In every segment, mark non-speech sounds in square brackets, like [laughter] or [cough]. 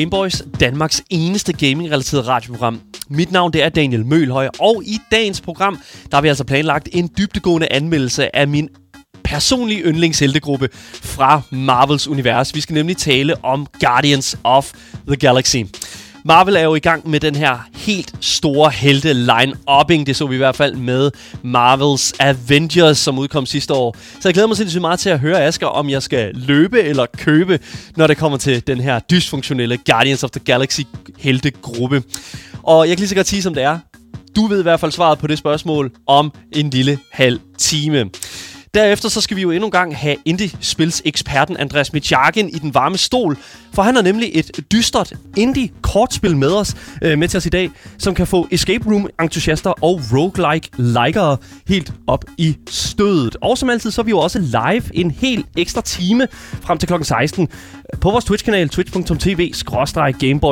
Gameboys, Danmarks eneste gaming-relateret radioprogram. Mit navn det er Daniel Mølhøj, og i dagens program der har vi altså planlagt en dybtegående anmeldelse af min personlige yndlingsheltegruppe fra Marvels univers. Vi skal nemlig tale om Guardians of the Galaxy. Marvel er jo i gang med den her helt store helte line-upping. Det så vi i hvert fald med Marvels Avengers, som udkom sidste år. Så jeg glæder mig sindssygt meget til at høre, Asger, om jeg skal løbe eller købe, når det kommer til den her dysfunktionelle Guardians of the Galaxy heltegruppe. Og jeg kan lige så godt sige, som det er. Du ved i hvert fald svaret på det spørgsmål om en lille halv time. Derefter så skal vi jo endnu en gang have indie-spils-eksperten Andreas Mitjagen i den varme stol, for han har nemlig et dystert indie-kortspil med os, øh, med til os i dag, som kan få escape room-entusiaster og roguelike-likere helt op i stødet. Og som altid, så er vi jo også live en helt ekstra time frem til klokken 16 på vores Twitch-kanal, twitch.tv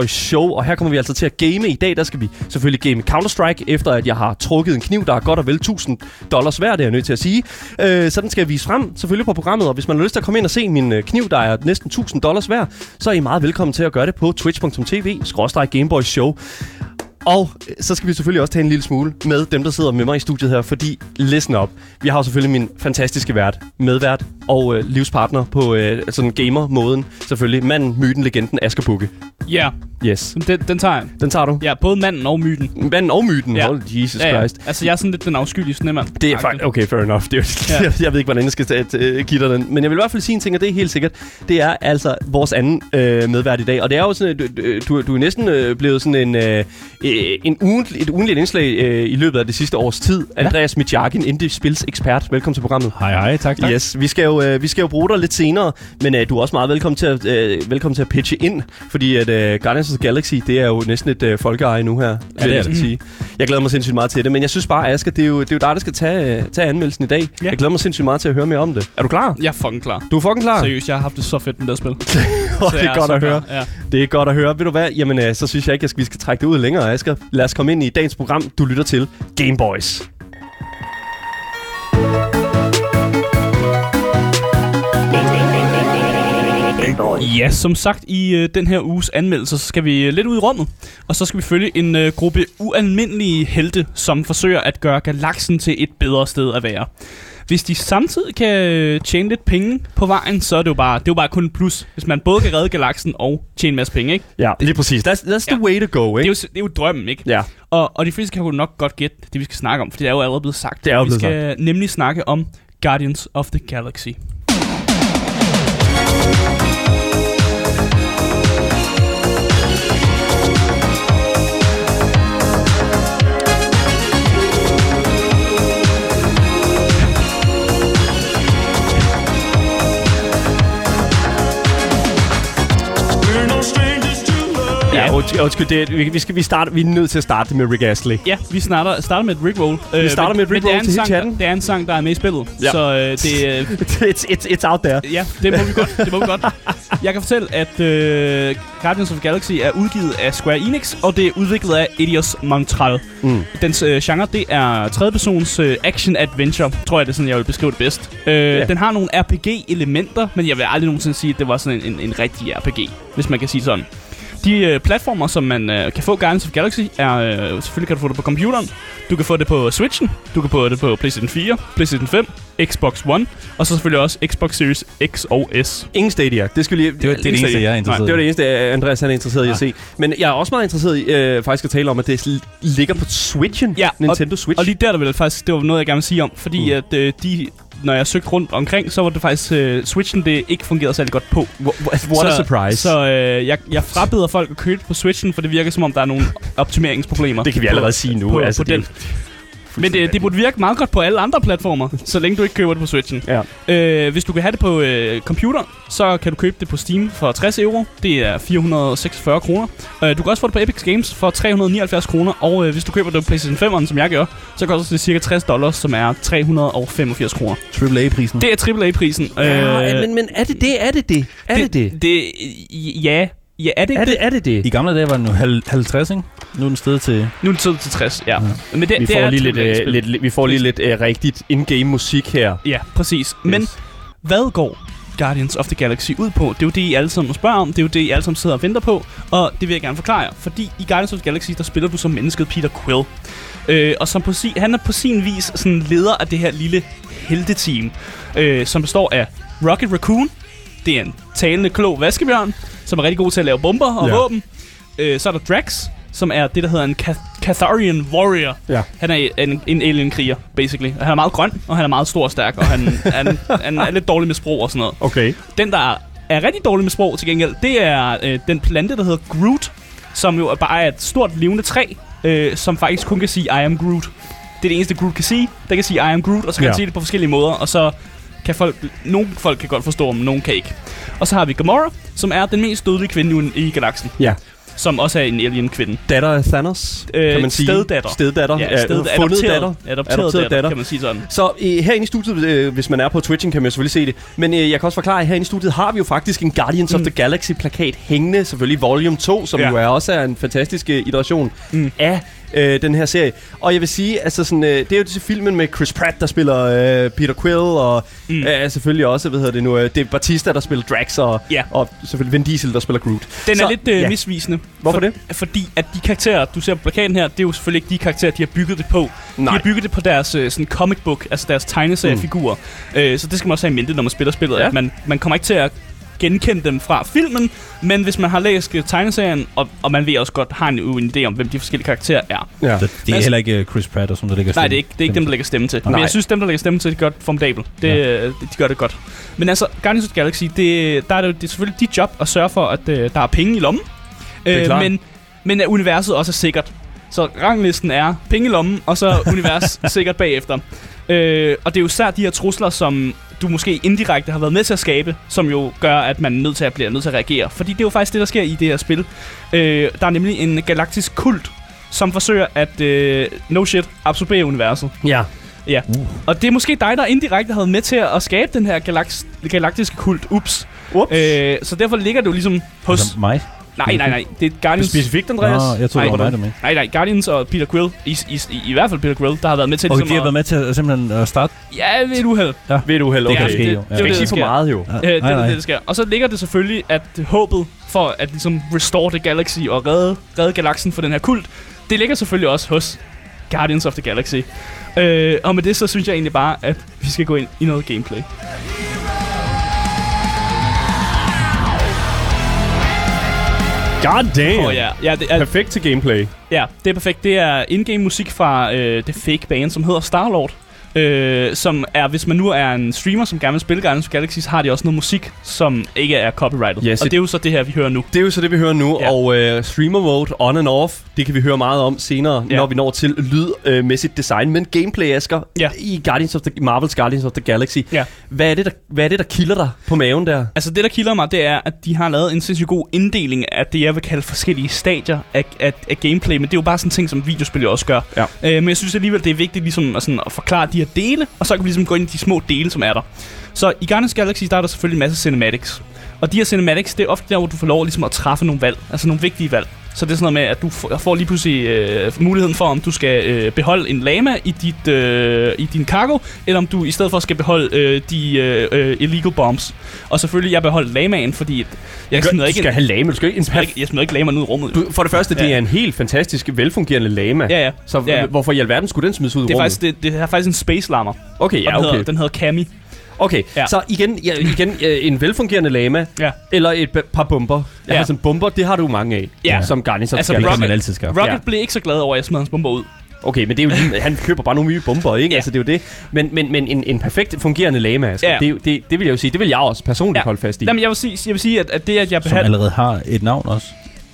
Show. Og her kommer vi altså til at game i dag. Der skal vi selvfølgelig game Counter-Strike, efter at jeg har trukket en kniv, der er godt og vel 1000 dollars værd, det er jeg nødt til at sige. Øh, så den skal jeg vise frem, selvfølgelig på programmet. Og hvis man har lyst til at komme ind og se min øh, kniv, der er næsten 1000 dollars værd, så er I meget velkommen til at gøre det på twitch.tv Show. Og øh, så skal vi selvfølgelig også tage en lille smule med dem, der sidder med mig i studiet her, fordi listen op. Vi har jo selvfølgelig min fantastiske vært, medvært og øh, livspartner på øh, sådan gamer-måden. Selvfølgelig manden, myten, legenden Asger Bukke. Ja, yeah. Yes. den, den tager jeg. Den tager du? Ja, både manden og myten. Manden og myten? Ja. Hold Jesus Ja, ja. Christ. Altså, jeg er sådan lidt den afskyelige snemand. Det er faktisk... Okay, fair enough. Det er, ja. Ja. [laughs] jeg ved ikke, hvordan jeg skal tage- øh, give dig den. Men jeg vil i hvert fald sige en ting, og det er helt sikkert. Det er altså vores anden øh, medvært i dag. Og det er jo sådan, at du, du, du er næsten øh, blevet sådan en, øh, øh, en ugentlig, et ugenligt indslag øh, i løbet af det sidste års tid. Andreas Mitjakin, indie-spils ekspert. Velkommen til programmet. Hej, hej. Tak, tak. Yes, vi skal, jo, øh, vi skal jo bruge dig lidt senere, men øh, du er også meget velkommen til at, øh, velkommen til at pitche ind, fordi at øh, Guardians of the Galaxy, det er jo næsten et øh, folkeeje nu her, Ja, det er jeg det. sige. Jeg glæder mig sindssygt meget til det, men jeg synes bare, Asger, det er jo, det er jo dig, der skal tage, øh, tage anmeldelsen i dag. Ja. Jeg glæder mig sindssygt meget til at høre mere om det. Er du klar? Jeg er fucking klar. Du er fucking klar? Seriøst, jeg har haft det så fedt med [laughs] det spil. Oh, det jeg er godt at høre. klar. Ja. Det er godt at høre. Ved du hvad? Jamen, øh, så synes jeg ikke, at vi skal trække det ud længere, Asger. Lad os komme ind i dagens program. Du lytter til Game Boys. Ja, som sagt i øh, den her uges anmeldelse, så skal vi øh, lidt ud i rummet. Og så skal vi følge en øh, gruppe ualmindelige helte, som forsøger at gøre galaksen til et bedre sted at være. Hvis de samtidig kan øh, tjene lidt penge på vejen, så er det jo bare, det er jo bare kun plus. Hvis man både kan redde galaksen og tjene en masse penge, ikke? Ja, lige præcis. That's, that's the Ja. way to go, Det er, ikke? jo, det er jo drømmen, ikke? Ja. Og, og de fleste kan jo nok godt gætte det, vi skal snakke om, for det er jo allerede blevet sagt. Det er jo vi blevet skal nemlig snakke om Guardians of the Galaxy. Undskyld, undskyld det, vi, vi, skal, vi, starte, vi er nødt til at starte med Rick Astley. Ja, vi starter, starter med et Rickroll. Øh, starter med et det er til sang, chatten. Det er en sang, der er med i spillet. Ja. Så øh, det, øh, [laughs] it's, it's, it's out there. ja, det må vi godt. Det må vi godt. Jeg kan fortælle, at øh, Guardians of Galaxy er udgivet af Square Enix, og det er udviklet af Eidos Montreal. Mm. Dens øh, genre, det er tredjepersons øh, action-adventure, tror jeg, det er sådan, jeg vil beskrive det bedst. Øh, Ja. Den har nogle RPG-elementer, men jeg vil aldrig nogensinde sige, at det var sådan en, en, en rigtig RPG, hvis man kan sige sådan. De øh, platformer, som man øh, kan få Guardians of the Galaxy, er øh, selvfølgelig kan du få det på computeren, du kan få det på Switchen, du kan få det på PlayStation 4, PlayStation 5, Xbox One, og så selvfølgelig også Xbox Series X og S. Ingen Stadia. Det, skulle lige, Det var det, er det eneste, jeg er interesseret Det var det eneste, øh, Andreas han er interesseret i at se. Men jeg er også meget interesseret i øh, faktisk at tale om, at det ligger på Switchen. Ja, Nintendo Switch. Og lige der, der vil jeg faktisk, det var noget, jeg gerne vil sige om, fordi mm. at øh, de, når jeg søgte rundt omkring, så var det faktisk øh, Switchen, det ikke fungerede særlig godt på. What, what a så, surprise. Så øh, jeg, jeg frabeder folk at købe på Switchen, for det virker som om, der er nogle optimeringsproblemer. det kan vi på- allerede sige nu. på, altså, på den. Men det, det burde virke meget godt på alle andre platformer, så længe du ikke køber det på Switchen. Ja. Øh, hvis du kan have det på øh, computer, så kan du købe det på Steam for 60 euro. Det er 446 kroner. Øh, du kan også få det på Epic Games for 379 kroner. Og øh, hvis du køber det på PlayStation 5'eren, som jeg gør, så koster det cirka 60 dollars, som er 385 kroner. AAA-prisen. Det er AAA-prisen. Ja, men, men er det det? Er det det? Er det det? det ja. Ja, er det ikke Er det? det, er det det? I gamle dage var den jo hal- 50, ikke? Nu er den stedet til... Nu er det tid til 60, ja. Men det, Vi det får, er lige lidt, øh, lidt, lidt, vi får lige lidt øh, rigtigt in-game musik her. Ja, præcis. Men hvad går Guardians of the Galaxy ud på? Det er jo det, I alle sammen spørger om. Det er jo det, I alle sammen sidder og venter på. Og det vil jeg gerne forklare jer. Fordi i Guardians of the Galaxy, der spiller du som mennesket Peter Quill. Øh, og som på si, han er på sin vis sådan leder af det her lille helteteam, øh, som består af Rocket Raccoon. Det er en talende, klog vaskebjørn, som er rigtig god til at lave bomber og Ja. våben. Øh, så er der Drax, som er det, der hedder en Cath- Catharian Warrior. Ja. Han er en, en alien-kriger, basically. Han er meget grøn, og han er meget stor og stærk, og han, [laughs] han, han er lidt dårlig med sprog og sådan noget. Okay. Den, der er rigtig dårlig med sprog til gengæld, det er øh, den plante, der hedder Groot, som jo er bare er et stort levende træ, øh, som faktisk kun kan sige, I am Groot. Det er det eneste, Groot kan sige. Der kan sige, I am Groot, og så kan Ja. han sige det på forskellige måder, og så kan folk, nogle folk kan godt forstå ham, nogle kan ikke. Og så har vi Gamora, som er den mest dødelige kvinde i, i galaksen, Ja. som også er en alien-kvinde. Datter af Thanos, Øh, kan man sige. steddatter. Steddatter. Ja, sted, fundet adopteret, datter. adopteret, Adopteret datter, datter. kan man sige sådan. Så øh, herinde i studiet, øh, hvis man er på Twitchen, kan man selvfølgelig se det. Men øh, jeg kan også forklare, at herinde i studiet har vi jo faktisk en Guardians mm. of the Galaxy plakat hængende. Selvfølgelig Volume 2, som ja. Ja. jo er også er en fantastisk øh, iteration mm. Mm. af øh, den her serie. Og jeg vil sige, altså sådan, øh, det er jo til filmen med Chris Pratt, der spiller øh, Peter Quill, og mm. Øh, selvfølgelig også, hvad hedder det nu, øh, det er Batista, der spiller Drax, og, Ja. og selvfølgelig Vin Diesel, der spiller Groot. Den Så, er lidt øh, ja. misvisende. Hvorfor for, det? Fordi at de karakterer, du ser på plakaten her, det er jo selvfølgelig ikke de karakterer, de har bygget det på. Nej. De har bygget det på deres øh, sådan comic book, altså deres tegneseriefigurer. Mm. Øh, så det skal man også have i mente, når man spiller spillet. Ja. At man, man kommer ikke til at genkende dem fra filmen, men hvis man har læst øh, tegneserien, og, og man ved også godt, har en, en idé om, hvem de forskellige karakterer er. Ja. Det, det er Altså- heller ikke øh, Chris Pratt, og sådan, der ligger Nej, det er ikke, det er ikke dem, der lægger stemme til. Nej. Men jeg synes, dem, der lægger stemme til, det gør det formidabelt. Det, Ja. ja. de gør det godt. Men altså, Guardians of the Galaxy, det, der er det, det er selvfølgelig dit job at sørge for, at øh, der er penge i lommen. er klart. men, men at universet også er sikkert. Så ranglisten er penge i lommen, og så [laughs] univers sikkert bagefter. Øh, og det er jo især de her trusler, som du måske indirekte har været med til at skabe, som jo gør, at man er nødt til at blive nødt til at reagere. Fordi det er jo faktisk det, der sker i det her spil. Øh, der er nemlig en galaktisk kult, som forsøger at, øh, no shit, absorbere universet. ja. Ja. Uh. Og det er måske dig, der indirekte har været med til at skabe den her galaks- galaktiske kult. Ups. Ups. Øh, så derfor ligger du ligesom hos... Altså, mig? Nej, nej, nej. Det er Guardians... Specifikt, Andreas? Nå, jeg tror, det Nej, var mig, der med. Nej, nej. Guardians og Peter Quill, i, i, i, i hvert fald Peter Quill, der har været med til Okay, ligesom de har været med til at, simpelthen at starte. Ja, ved du uheld. Ved du Det okay. kan ske det- jo. det Ja. er ikke det, sige der for meget jo. Ja, Øh, det er det, det, der sker. Og så ligger det selvfølgelig, at håbet for at ligesom restore the galaxy og redde, redde galaksen for den her kult, det ligger selvfølgelig også hos Guardians of the Galaxy. Øh, og med det, så synes jeg egentlig bare, at vi skal gå ind i noget gameplay. God damn. Oh, ja, ja, det er, Perfekt til gameplay. ja, det er perfekt. Det er in-game musik fra øh, det fake band, som hedder Starlord. Øh, som er, hvis man nu er en streamer, som gerne vil spille Guardians of Galaxy, så har de også noget musik, som ikke er copyrighted. Yes, og det er jo så det her, vi hører nu. Det er jo så det, vi hører nu, ja. Og øh, streamer mode on and off, det kan vi høre meget om senere, ja. Når vi når til lydmæssigt design. Men gameplay, Asger, Ja. i Guardians of the, Marvel's Guardians of the Galaxy, Ja. hvad, er det, der, hvad er det, der kilder dig på maven der? Altså det, der kilder mig, det er, at de har lavet en sindssygt god inddeling af det, jeg vil kalde forskellige stadier af, af, af gameplay. Men det er jo bare sådan ting, som videospil jo også gør. Ja. Øh, men jeg synes alligevel, det er vigtigt ligesom at, sådan, at forklare de her dele, og så kan vi ligesom gå ind i de små dele, som er der. Så i Guardians Galaxy, der er der selvfølgelig en masse cinematics. Og de her cinematics, det er ofte der, hvor du får lov ligesom at træffe nogle valg. Altså nogle vigtige valg. Så det er sådan noget med, at du får, lige pludselig øh, muligheden for, om du skal øh, beholde en lama i, dit, øh, i din cargo, eller om du i stedet for skal beholde øh, de øh, øh, illegal bombs. Og selvfølgelig, jeg beholdt lamaen, fordi jeg smider du ikke, skal have lame, du skal ikke jeg jeg smider ikke lamaen ud i rummet. Du, for det første, det Ja. er en helt fantastisk, velfungerende lama. Ja, ja. Så Ja, ja. hvorfor i alverden skulle den smides ud i Det er, rummet? faktisk, det, det er faktisk en space lammer. Okay, ja, den, okay. hedder, den hedder Cammy. Okay, Ja. så igen, ja, igen øh, en velfungerende lama, Ja. eller et pa- par bomber. Ja. Ja. Altså bomber, det har du mange af, Ja. som of Altså, Galaxy. kan man altid skaffe. Rocket Ja. blev ikke så glad over, at jeg smed hans bomber ud. Okay, men det er jo lige, han køber bare nogle nye bomber, ikke? Ja. Altså, det er jo det. Men, men, men en, en perfekt fungerende lama, altså, Ja. det, det, det vil jeg jo sige, det vil jeg også personligt ja. Holde fast i. Jamen, jeg vil sige, jeg vil sige at, at det, at jeg Som behandler... allerede har et navn også.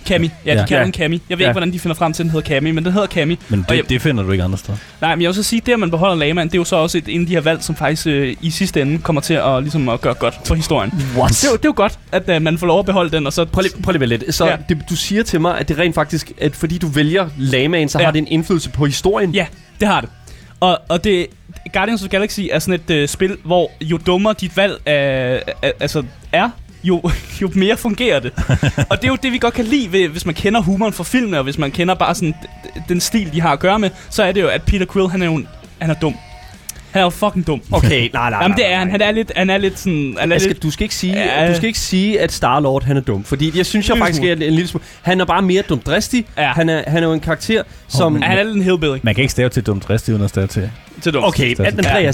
Cammy. Ja, de Ja. kalder Ja. den Cammy. Jeg ved Ja. ikke, hvordan de finder frem til, at den hedder Cammy, men den hedder Cammy. Men Og jeg- det, det finder du ikke andre steder. Nej, men jeg vil så sige, at det, at man beholder lamaen, det er jo så også et, en af de her valg, som faktisk øh, i sidste ende kommer til at, ligesom, at gøre godt for historien. What? Det er, jo, det er jo godt, at øh, man får lov at beholde den, og så... Prøv lige, prøv lige lidt. Så ja. Det, du siger til mig, at det rent faktisk, at fordi du vælger lamaen, så ja. Har det en indflydelse på historien? Ja, det har det. Og, og det, Guardians of the Galaxy er sådan et øh, spil, hvor jo dummere dit valg er, er, altså er, jo, [laughs] jo mere fungerer det. og det er jo det, vi godt kan lide, ved, hvis man kender humoren fra filmene, og hvis man kender bare sådan den stil, de har at gøre med, så er det jo, at Peter Quill, han er jo en, han er dum. Han er jo fucking dum. Okay, nej, nej. [laughs] Jamen det nej, er han. nej. Han er lidt, han er lidt sådan... Han er skal, lidt, du, skal ikke sige, Ja. du skal ikke sige, at Star-Lord han er dum. Fordi jeg synes jeg faktisk, at en lille smule... Han er bare mere dumdristig. Ja. Han, er, han er jo en karakter, som... men- han er lidt en hillbilly Man kan ikke stave til dumt rist, uden at stave til. til dum. Okay, Ja.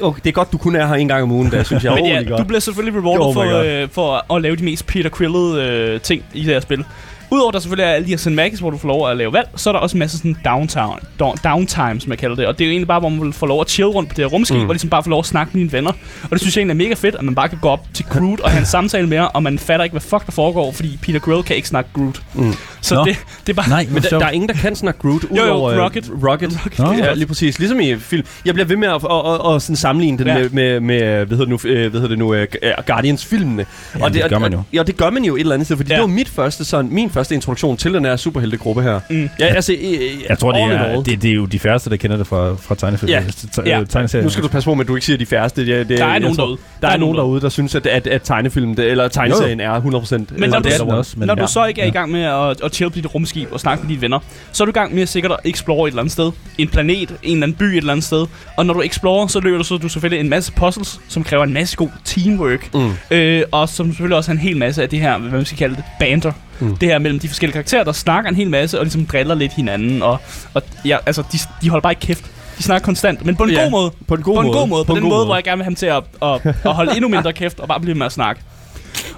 Okay, det er godt, du kun er her en gang om ugen, der synes jeg. Men ja, Holy du bliver selvfølgelig rewarded Oh for, øh, for at lave de mest Peter Krillede øh, ting i det her spil. Udover der selvfølgelig er alle de her cinematics, hvor du får lov at lave valg, så er der også en masse sådan downtown, down, downtime, som jeg kalder det. Og det er jo egentlig bare, hvor man får lov at chill rundt på det her rumskib, mm. og ligesom bare få lov at snakke med dine venner. Og det synes jeg egentlig er mega fedt, at man bare kan gå op til Groot og have en samtale med ham, og man fatter ikke, hvad fuck der foregår, fordi Peter Grill kan ikke snakke Groot. Mm. Så Nå. det, det er bare... Nej, Men der, der er ingen, der kan snakke Groot, jo, udover øh, Rocket. Rocket. Nå. Ja, lige præcis. Ligesom i film. Jeg bliver ved med at, at, at, at sådan sammenligne den Ja. med, med, med, hvad hedder det nu, øh, hvad hedder det nu uh, Guardians-filmene. Jamen, det gør man jo. Ja, det gør man jo et eller andet sted, fordi Ja. ja. det var mit første, sådan, min første introduktion til den her superheltegruppe her. Mm. Ja, altså, øh, Jeg tror, det er, det, det er jo de færreste, der kender det fra, fra tegnefilm. Ja. Te- Ja. øh, tegneserien. Nu skal du passe på med, at du ikke siger de færreste. Det, det, Der er jeg nogen tror, derude. Der er nogen derude, der synes, at, at, at tegnefilm, det, eller tegneserien er 100%. Men eller når Nå, du, er også, men når du så ikke er i gang med at, at chill på dit rumskib og snakke med dine venner, så er du i gang med sikkert at explore et eller andet sted. En planet, en eller anden by et eller andet sted. Og når du explorer, så løber du, så du selvfølgelig en masse puzzles, som kræver en masse god teamwork. Mm. Øh, og som selvfølgelig også har en hel masse af det her, hvad man skal kalde det, banter. Mm. Det her mellem de forskellige karakterer, der snakker en hel masse og ligesom driller lidt hinanden. Og, og ja, altså, de, de holder bare ikke kæft. De snakker konstant, men på en Ja, god måde. På en god på en måde. god måde. På, en den god måde, hvor jeg gerne vil have ham til at, at, at holde endnu mindre kæft og bare blive med at snakke.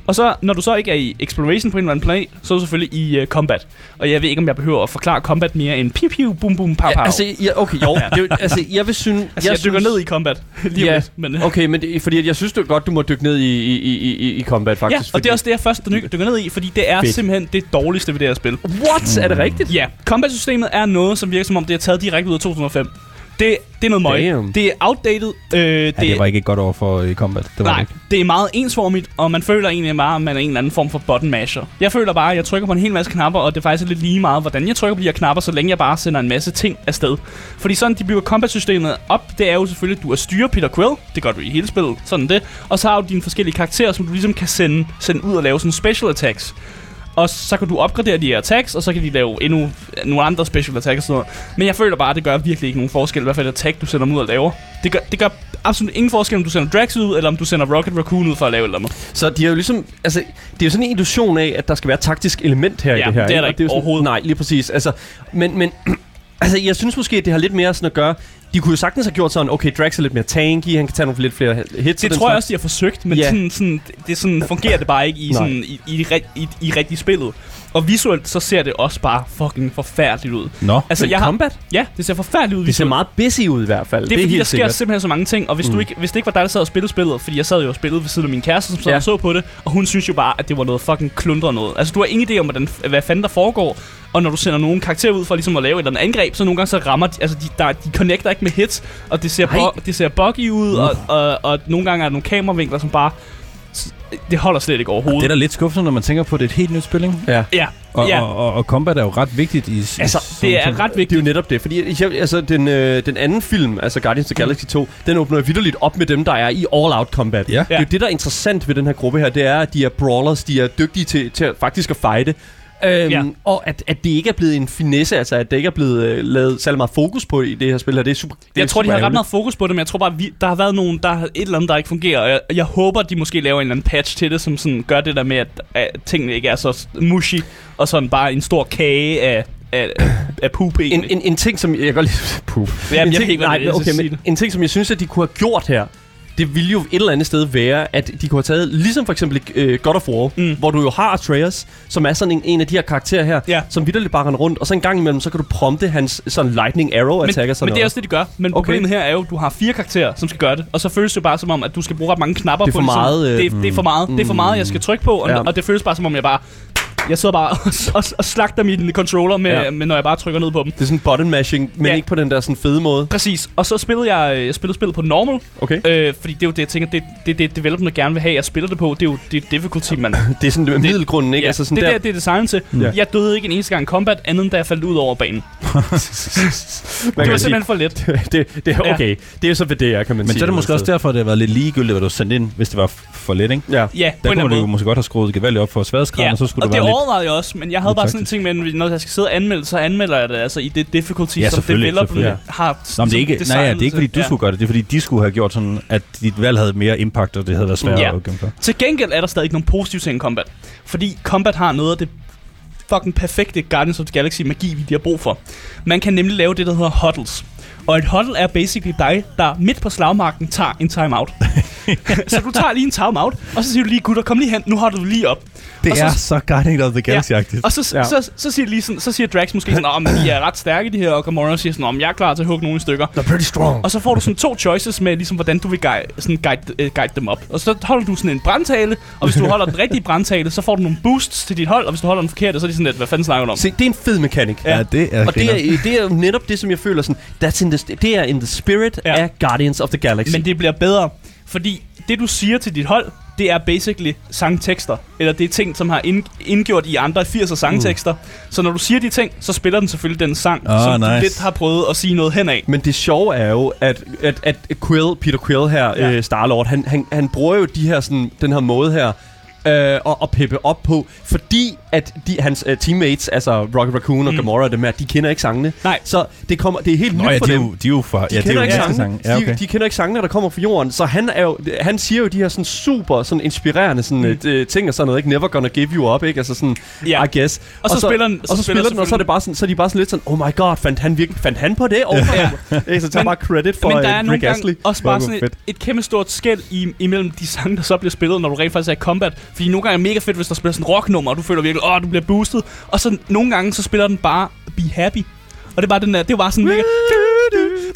Og så, når du så ikke er i exploration på en eller anden planet, så er du selvfølgelig i uh, combat. Og jeg ved ikke, om jeg behøver at forklare combat mere end piu piu, bum bum, pow pow. Ja, altså, ja, okay, jo. [laughs] Ja. Det, altså, jeg vil synes... altså jeg, dykker ned i combat [laughs] lige Ja, ja. lidt. Men, øh, Okay, men det, fordi jeg synes det er godt, du må dykke ned i, i, i, i, i combat, ja, faktisk. og det er også det, jeg først dykker, ned i, fordi det er Fedt. simpelthen det dårligste ved det her spil. What? Er det rigtigt? Ja, combat-systemet er noget, som virker som om det er taget direkte ud af 2005. Det, det er noget møg. Damn. Det er outdated. Øh, det, Ja, det var ikke et godt år for i combat. Det var Nej, det ikke. det er meget ensformigt, og man føler egentlig bare, at man er en eller anden form for button masher. Jeg føler bare, at jeg trykker på en hel masse knapper, og det er faktisk lidt lige meget, hvordan jeg trykker på de her knapper, så længe jeg bare sender en masse ting afsted. Fordi sådan, de bygger combat-systemet op, det er jo selvfølgelig, at du er styrer Peter Quill, det gør du i hele spillet, sådan det. Og så har du dine forskellige karakterer, som du ligesom kan sende, sende ud og lave sådan special attacks. Og så kan du opgradere de her attacks, og så kan de lave endnu nogle andre special attacks og sådan noget. Men jeg føler bare, at det gør virkelig ikke nogen forskel, hvad for et attack du sender dem ud og laver. Det gør, det gør absolut ingen forskel, om du sender Drax ud, eller om du sender Rocket Raccoon ud for at lave eller andet. Så de er jo ligesom, altså, det er jo sådan en illusion af, at der skal være et taktisk element her i Ja, det her. det er ikke? der Og ikke jo sådan, overhovedet. Nej, lige præcis. Altså, men, men [clears throat] altså, jeg synes måske, at det har lidt mere sådan at gøre, de kunne jo sagtens have gjort sådan, okay, Drax er lidt mere tanky, han kan tage nogle lidt flere hits. Det tror jeg også, de har forsøgt, men Ja. sådan, sådan, det sådan fungerer det bare ikke i, sådan, i, i, i, i, i rigtig spillet. Og visuelt, så ser det også bare fucking forfærdeligt ud. Nå, Altså, jeg har, combat? ja, det ser forfærdeligt ud Det ser meget busy ud i hvert fald. Det er, fordi, der sker sikkert. simpelthen så mange ting, og hvis, mm. du ikke, hvis det ikke var dig, der sad og spillede spillet, fordi jeg sad jo og spillede ved siden af min kæreste, som sad Ja. og så på det, og hun synes jo bare, at det var noget fucking klundret noget. Altså, du har ingen idé om, hvordan, hvad fanden der foregår, og når du sender nogle karakterer ud for ligesom at lave et eller andet angreb, så nogle gange så rammer de, altså de, der, de connecter ikke med hits, og det ser, bo, det ser buggy ud, og, og, og, nogle gange er der nogle kameravinkler, som bare, det holder slet ikke overhovedet. det er da lidt skuffende, når man tænker på, at det er et helt nyt spil, ikke? Ja. Ja, Og, ja. og, og, og combat er jo ret vigtigt i... Altså, det er ret Det vigtigt. er jo netop det, fordi jeg, altså, den, øh, den anden film, altså Guardians of the Galaxy 2, den åbner jo vidderligt op med dem, der er i all-out combat. Ja. Det er jo det, der er interessant ved den her gruppe her, det er, at de er brawlers, de er dygtige til, til faktisk at fighte. Øhm, Ja. Og at, at det ikke er blevet en finesse, altså at det ikke er blevet øh, lavet særlig meget fokus på i det her spil her, det er super det er Jeg tror, de super har ret meget fokus på det, men jeg tror bare, vi, der har været nogen, der har et eller andet, der ikke fungerer. Og jeg, jeg håber, de måske laver en eller anden patch til det, som sådan gør det der med, at, at tingene ikke er så mushy, og sådan bare en stor kage af, af, af poop en, egentlig. en, en ting, som jeg godt lide... [laughs] Puh. Jamen, en jeg ting, nej, er, okay, men en ting, som jeg synes, at de kunne have gjort her, det ville jo et eller andet sted være, at de kunne have taget, ligesom for eksempel uh, God of War, Mm. mm. hvor du jo har Atreus, som er sådan en, en af de her karakterer her, Ja. som vidderligt bare render rundt, og så en gang imellem, så kan du prompte hans sådan lightning arrow men, attack og sådan men det er noget. også det, de gør. Men Okay. problemet her er jo, at du har fire karakterer, som skal gøre det. Og så føles det jo bare som om, at du skal bruge ret mange knapper Det er på for ligesom- meget, øh, det, er- det er for meget. Det er for meget, jeg skal trykke på. Og, Ja. og det føles bare som om, jeg bare... Jeg sidder bare og, og, og slagter min controller, med, Ja. med, når jeg bare trykker ned på dem. Det er sådan button mashing, men Ja. ikke på den der sådan fede måde. Præcis. Og så spillede jeg, øh, jeg spillede spillet på normal, Okay. Øh, fordi det er jo det, jeg tænker, det er det, det, developerne gerne vil have, jeg spiller det på. Det er jo det er difficulty, man... [laughs] Det er sådan det, middelgrunden, ikke? Ja, altså sådan det, der, der, det er designet til. Ja. Jeg døde ikke en eneste gang i combat, andet end da jeg faldt ud over banen. [laughs] man Det var sige, simpelthen for let. [laughs] det, det er Ja. okay. Det er så hvad det er, kan man Men sige. så er det måske også derfor, at det har været lidt ligegyldigt, hvad du sendte ind, hvis det var for let, ikke? Ja. Ja, Der kunne du jo måske godt have skruet gevaldigt op for sværdesgraden, Ja, og så skulle og det det være overvejede jeg også, men jeg havde bare sådan en ting med, at når jeg skal sidde og anmelde, så anmelder jeg det altså i det difficulty, Ja, som developerne selvfølgelig. har Nå, men det er ikke, nej, ja, det er ikke fordi, du til. skulle gøre det. Det er fordi, de skulle have gjort sådan, at dit valg havde mere impact, og det havde været sværere Ja. at gennemføre. Til gengæld er der stadig nogle positive ting i Combat. Fordi Combat har noget af det fucking perfekte Guardians of the Galaxy magi, vi har brug for. Man kan nemlig lave det, der hedder huddles. Og et huddle er basically dig, der midt på slagmarken tager en timeout. [laughs] [laughs] så du tager lige en timeout, og så siger du lige, gutter, kom lige hen, nu holder du lige op. Det Og så- er så Guardians of the Galaxy-agtigt. Og så, Ja. ja. så, så, så, siger lige sådan, så siger Drax måske sådan, om de er ret stærke de her, og Gamora siger sådan, om jeg er klar til at hugge nogle stykker. They're pretty strong. Og så får du sådan to choices med, ligesom, hvordan du vil guide, sådan guide, uh, guide dem op. Og så holder du sådan en brandtale, og hvis du holder den rigtige brandtale, så får du nogle boosts til dit hold, og hvis du holder den forkerte, så er det sådan lidt, hvad fanden snakker du om? Se, det er en fed mekanik. Ja, det er Og det er, det er jo netop det, som jeg føler sådan, that's in the, det er in the spirit Ja. ja. af Guardians of the Galaxy. Men det bliver bedre, fordi det du siger til dit hold, det er basically sangtekster. Eller det er ting, som har ind, indgjort i andre 80'er sangtekster. Mm. Så når du siger de ting, så spiller den selvfølgelig den sang, Åh, som du nice. lidt har prøvet at sige noget hen af. Men det sjove er jo, at, at, at Quill, Peter Quill her, ja. øh, Star-Lord, han, han, han bruger jo de her, sådan, den her måde her, øh, og, og peppe op på, fordi at de, hans uh, teammates, altså Rocket Raccoon og Mm. Gamora og dem her, de kender ikke sangene. Nej. Så det, kommer, det er helt Nå nyt ja, for de dem. jo, de er jo fra... De ja, det er kender jo ikke sange. sang. Ja, okay. de, de kender ikke sangene, der kommer fra jorden. Så han, er jo, han siger jo de her sådan super sådan inspirerende sådan, Mm. øh, ting og sådan noget. Ikke? Never gonna give you up, ikke? Altså sådan, Ja. I guess. Og så spiller den- og så, spiller den, og så er, det bare sådan, så er de bare sådan lidt sådan, oh my god, fandt han, virkelig, fandt han på det? Oh Ja. ja. så tager Men- bare credit for Men der øh, er nogle Rick Astley. også bare sådan et, et kæmpe stort skæld i, imellem de sange, der så bliver spillet, når du rent faktisk er i combat. Fordi nogle gange er det mega fedt, hvis der spiller sådan en rocknummer, og du føler virkelig, åh, du bliver boostet. Og så nogle gange, så spiller den bare Be Happy. Og det bare den der, det bare sådan mega...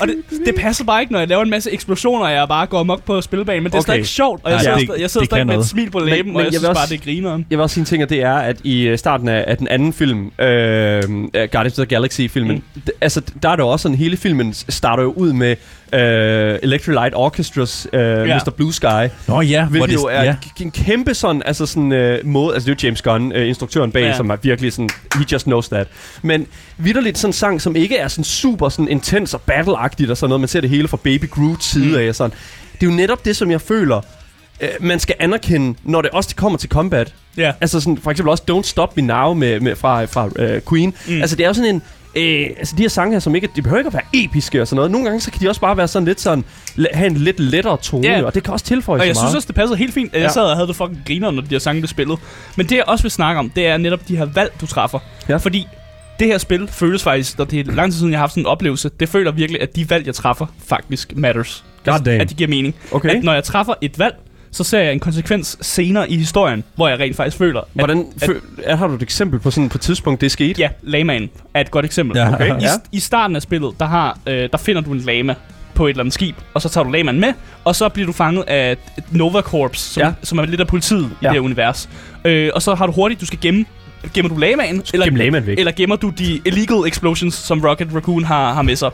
Og det, det passer bare ikke, når jeg laver en masse eksplosioner, og jeg bare går amok på spilbanen. Men det er Okay. stadig sjovt, og jeg Ja, sidder, stadig- jeg sidder det stadig med et noget. smil på læben, men og jeg, jeg synes vil bare, også- det er grineren. Jeg vil også sige en ting, og det er, at i øh, starten af, af den anden film, øh, Guardians of the Galaxy-filmen, Mm. altså, der er det også sådan, hele filmen starter jo ud med øh, Electric Light Orchestras, øh, Ja. Mr. Blue Sky, Nå ja, hvilket det, jo er ja. en kæmpe sådan, altså sådan øh, måde, altså det er jo James Gunn, øh, instruktøren bag, Ja. som er virkelig sådan, he just knows that. Men vidderligt sådan en sang, som ikke er sådan super sådan intens og battle-agtigt og sådan noget, man ser det hele fra Baby Groot side Mm. af og sådan. Det er jo netop det, som jeg føler, øh, man skal anerkende, når det også kommer til combat. Ja. Altså sådan, for eksempel også Don't Stop Me Now med, med, fra, fra uh, Queen. Mm. Altså det er jo sådan en... Øh, altså de her sange her, som ikke, de behøver ikke at være episke og sådan noget. Nogle gange så kan de også bare være sådan lidt sådan, have en lidt lettere tone, Ja. og det kan også tilføje Og jeg meget. synes også, det passede helt fint. Jeg Ja. sad og havde det fucking griner, når de her sange blev spillet. Men det, jeg også vil snakke om, det er netop de her valg, du træffer. Ja. Fordi det her spil føles faktisk, og det er lang tid siden, jeg har haft sådan en oplevelse, det føler virkelig, at de valg, jeg træffer, faktisk matters. God Altså, damn. At de giver mening. Okay. At når jeg træffer et valg, så ser jeg en konsekvens senere i historien, hvor jeg rent faktisk føler, at Hvordan, at- fø- er, har du et eksempel på sådan på et tidspunkt, det skete? ja, lamaen er et godt eksempel. Ja. Okay. I, Ja. I starten af spillet, der, har, øh, der finder du en lama på et eller andet skib, og så tager du lamaen med, og så bliver du fanget af et Nova Corps, som, ja. Som er lidt af politiet i Ja. det her univers. Øh, og så har du hurtigt, du skal gemme Gemmer du lamaen, eller, lamaen væk. eller gemmer du de illegal explosions, som Rocket Raccoon har, har med sig?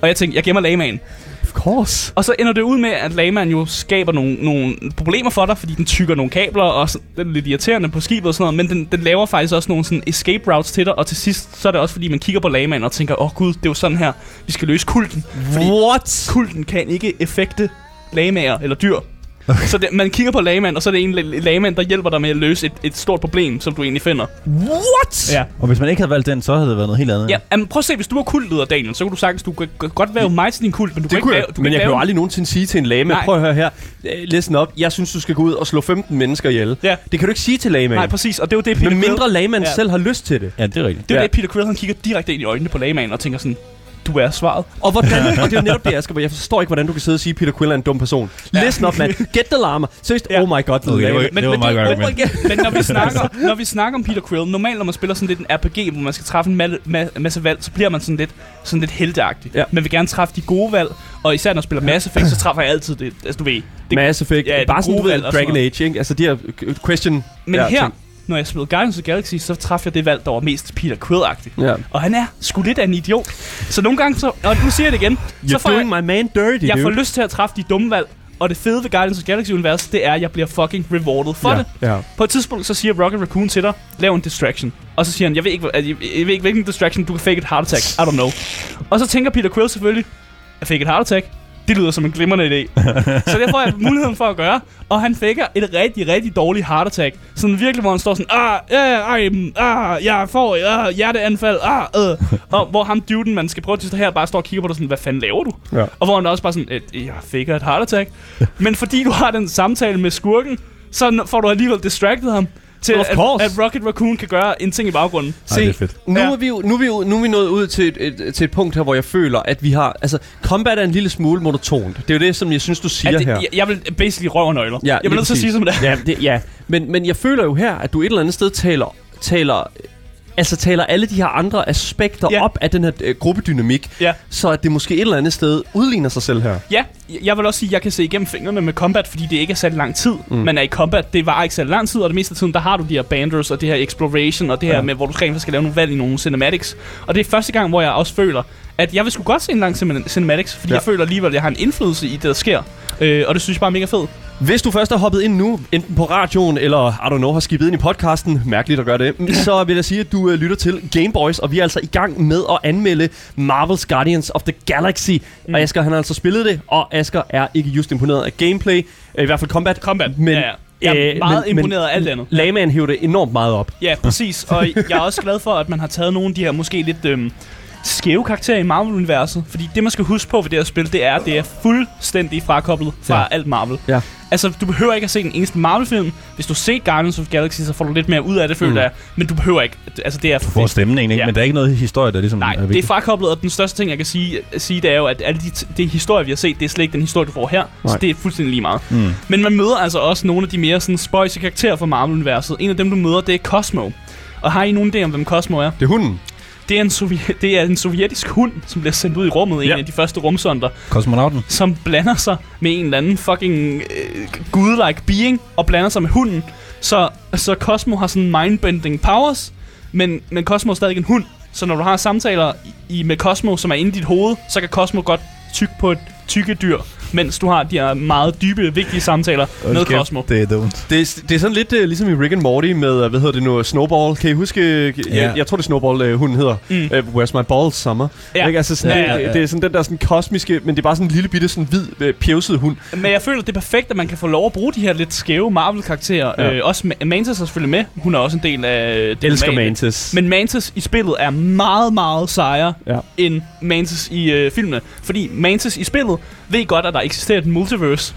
Og jeg tænkte, jeg gemmer lamaen. Course. Og så ender det ud med, at lamaen jo skaber nogle, nogle problemer for dig, fordi den tykker nogle kabler, og så, den er lidt irriterende på skibet og sådan noget, men den, den laver faktisk også nogle sådan escape routes til dig, og til sidst, så er det også fordi, man kigger på lamaen og tænker, åh oh, gud, det er jo sådan her, vi skal løse kulten. Fordi What? kulten kan ikke effekte lamaer eller dyr. Så det, man kigger på lamaen, og så er det en la- lamaen, der hjælper dig med at løse et, et stort problem, som du egentlig finder. What? Ja. Og hvis man ikke havde valgt den, så havde det været noget helt andet. Ja, men prøv at se, hvis du var kultleder, Daniel, så kunne du sagtens, du kan godt være mig til din kult, men du kan Det ikke kunne lave, jeg, du men kan jeg ikke kan jo aldrig nogensinde sige til en lame, Nej. prøv at høre her, Øh, listen op, jeg synes, du skal gå ud og slå 15 mennesker ihjel. Ja. Det kan du ikke sige til lamaen. Nej, præcis, og det er jo det, Peter Men Quill, mindre lamaen Ja. selv har lyst til det. Ja, det er rigtigt. det er Ja. det, Peter Quill, han kigger direkte ind i øjnene på lamaen og tænker sådan, du er svaret. Og, hvordan, [laughs] og det er jo netop det, Asger, jeg forstår ikke, hvordan du kan sidde og sige, Peter Quill er en dum person. Ja. Listen up, man. Get the llama. Seriøst, Ja. oh my god, Okay, okay. Det var meget godt argument. men når vi, [laughs] snakker, når vi snakker om Peter Quill, normalt når man spiller sådan lidt en RPG, hvor man skal træffe en ma- ma- masse valg, så bliver man sådan lidt, sådan lidt helteagtig. Ja. Man vil gerne træffe de gode valg, og især når jeg spiller Mass Effect, så træffer jeg altid det, altså du ved. Det, Mass Effect. Ja, bare sådan, gode du ved, Dragon Age, ikke? Altså, de her øh, question... men ja, her, ting. Når jeg spiller Guardians of the Galaxy, så træffer jeg det valg, der var mest Peter Quill-agtigt. Ja. Og han er sgu lidt af en idiot. Så nogle gange, så, og nu siger jeg det igen, så You're får jeg, doing my man dirty, jeg får dude. lyst til at træffe de dumme valg. Og det fede ved Guardians of the Galaxy-univers, det er, at jeg bliver fucking rewarded for ja. det. Ja. På et tidspunkt, så siger Rocket Raccoon til dig, lav en distraction. Og så siger han, jeg ved ikke, jeg, jeg ved ikke hvilken distraction, du kan fake et heart attack. I don't know. Og så tænker Peter Quill selvfølgelig, jeg fik et heart attack. Det lyder som en glimrende idé. så det får jeg muligheden for at gøre. Og han fækker et rigtig, rigtig dårligt heart attack. Sådan virkelig, hvor han står sådan, ah, ja, ej, mm, ah, jeg får ah, hjerteanfald, ah, øh. Og hvor ham duden, man skal prøve at distrahere, bare står og kigger på dig sådan, hvad fanden laver du? Ja. Og hvor han også bare sådan, "Øh, jeg fækker et heart attack. Men fordi du har den samtale med skurken, så får du alligevel distracted ham til, at, at Rocket Raccoon kan gøre en ting i baggrunden. Ej, det er fedt. Nu, Ja. er vi jo, nu, er vi jo, nu er vi nået ud til et, et, til et punkt her, hvor jeg føler, at vi har... Altså, combat er en lille smule monotont. Det er jo det, som jeg synes, du siger det, her. jeg, jeg vil basically røv og nøgler. Ja, jeg vil nødt til at sige som det er. Ja, det, ja. Men, men jeg føler jo her, at du et eller andet sted taler, taler altså taler alle de her andre aspekter Ja. op af den her øh, gruppedynamik, Ja. så at det måske et eller andet sted udligner sig selv her. Ja, jeg vil også sige, at jeg kan se igennem fingrene med combat, fordi det ikke er særlig lang tid. Mm. Man er i combat, det var ikke særlig lang tid, og det meste af tiden, der har du de her banders og det her exploration, og det her Ja. med, hvor du rent skal lave nogle valg i nogle cinematics. Og det er første gang, hvor jeg også føler, at jeg vil sgu godt se en lang cin- cinematics, fordi ja. Jeg føler alligevel, at jeg har en indflydelse i det, der sker. Øh, og det synes jeg bare er mega fedt. Hvis du først er hoppet ind nu, enten på radioen eller, I don't know, har skibet ind i podcasten, mærkeligt at gøre det, [laughs] så vil jeg sige, at du øh, lytter til Game Boys, og vi er altså i gang med at anmelde Marvel's Guardians of the Galaxy. Mm. Og Asger, han har altså spillet det, og Asger er ikke just imponeret af gameplay, øh, i hvert fald combat. Combat, Men, ja, ja. Jeg er øh, meget men- imponeret af alt andet. Lagman hæver det enormt meget op. Ja, præcis. Og jeg er også glad for, at man har taget nogle af de her måske lidt øhm, skæve karakterer i Marvel-universet. Fordi det, man skal huske på ved det her spil, det er, at det er fuldstændig frakoblet fra ja. Alt Marvel. Ja. Altså, du behøver ikke at se den eneste Marvel-film. Hvis du ser Guardians of the Galaxy, så får du lidt mere ud af det, føler Mm. jeg. Men du behøver ikke. Altså, det er Hvor stemmen egentlig, Ja. men der er ikke noget historie, der ligesom Nej, er det er vigtigt. frakoblet, og den største ting, jeg kan sige, sige det er jo, at alle de, t- det historie, vi har set, det er slet ikke den historie, du får her. Nej. Så det er fuldstændig lige meget. Mm. Men man møder altså også nogle af de mere sådan spøjse karakterer fra Marvel-universet. En af dem, du møder, det er Cosmo. Og har I nogen idé om, hvem Cosmo er? Det er hunden. Det er, en sovje- det er en sovjetisk hund, som bliver sendt ud i rummet, ja. En af de første rumsonder, Kosmonauten. som blander sig med en eller anden fucking øh, godlike being, og blander sig med hunden. Så, så Cosmo har sådan mindbending powers, men, men Cosmo er stadig en hund. Så når du har samtaler i, i med Cosmo, som er inde i dit hoved, så kan Cosmo godt tykke på et tykke dyr, mens du har de her meget dybe, vigtige samtaler med Cosmo. Det er dumt. Det er, det er sådan lidt uh, ligesom i Rick and Morty med, uh, hvad hedder det nu, Snowball. Kan I huske, uh, Ja. jeg, jeg tror det er Snowball, uh, hunden hedder. Mm. Uh, Where's my balls summer? Ja. Ikke? Altså sådan, Ja, ja, ja, det, det er sådan den der sådan kosmiske, men det er bare sådan en lille bitte sådan hvid, uh, pjevset hund. Men jeg føler, det er perfekt, at man kan få lov at bruge de her lidt skæve Marvel-karakterer. Ja. Øh, også Ma- Mantis er selvfølgelig med. Hun er også en del af det Elsker normale. Mantis. Men Mantis i spillet er meget, meget sejere Ja. end Mantis i øh, filmene. Fordi Mantis i spillet ved godt, at der eksisterer et multiverse.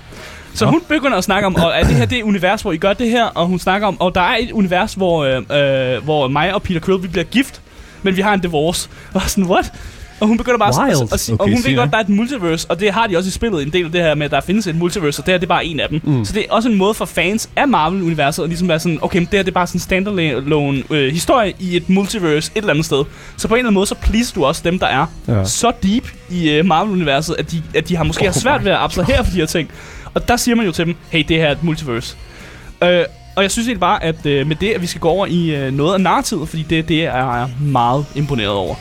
Så Nå. hun begynder at snakke om, og er det her det univers, hvor I gør det her? Og hun snakker om, og der er et univers, hvor, øh, øh, hvor mig og Peter Quill, vi bliver gift, men vi har en divorce. Og sådan, what? Og hun begynder bare Wild. at, at, at, og Okay, hun ved godt, der er et multiverse, og det har de også i spillet, en del af det her med, at der findes et multiverse, og det her det er bare en af dem. Mm. Så det er også en måde for fans af Marvel-universet at ligesom være sådan, okay, men det her det er bare sådan en standalone øh, historie i et multiverse et eller andet sted. Så på en eller anden måde, så pleaser du også dem, der er ja. Så deep i øh, Marvel-universet, at de, at de har måske Oh har svært my ved at abstrahere for de her ting. Og der siger man jo til dem, hey, det her er et multiverse. Øh, og jeg synes egentlig bare, at øh, med det, at vi skal gå over i øh, noget af narrativet, fordi det, det er jeg meget imponeret over.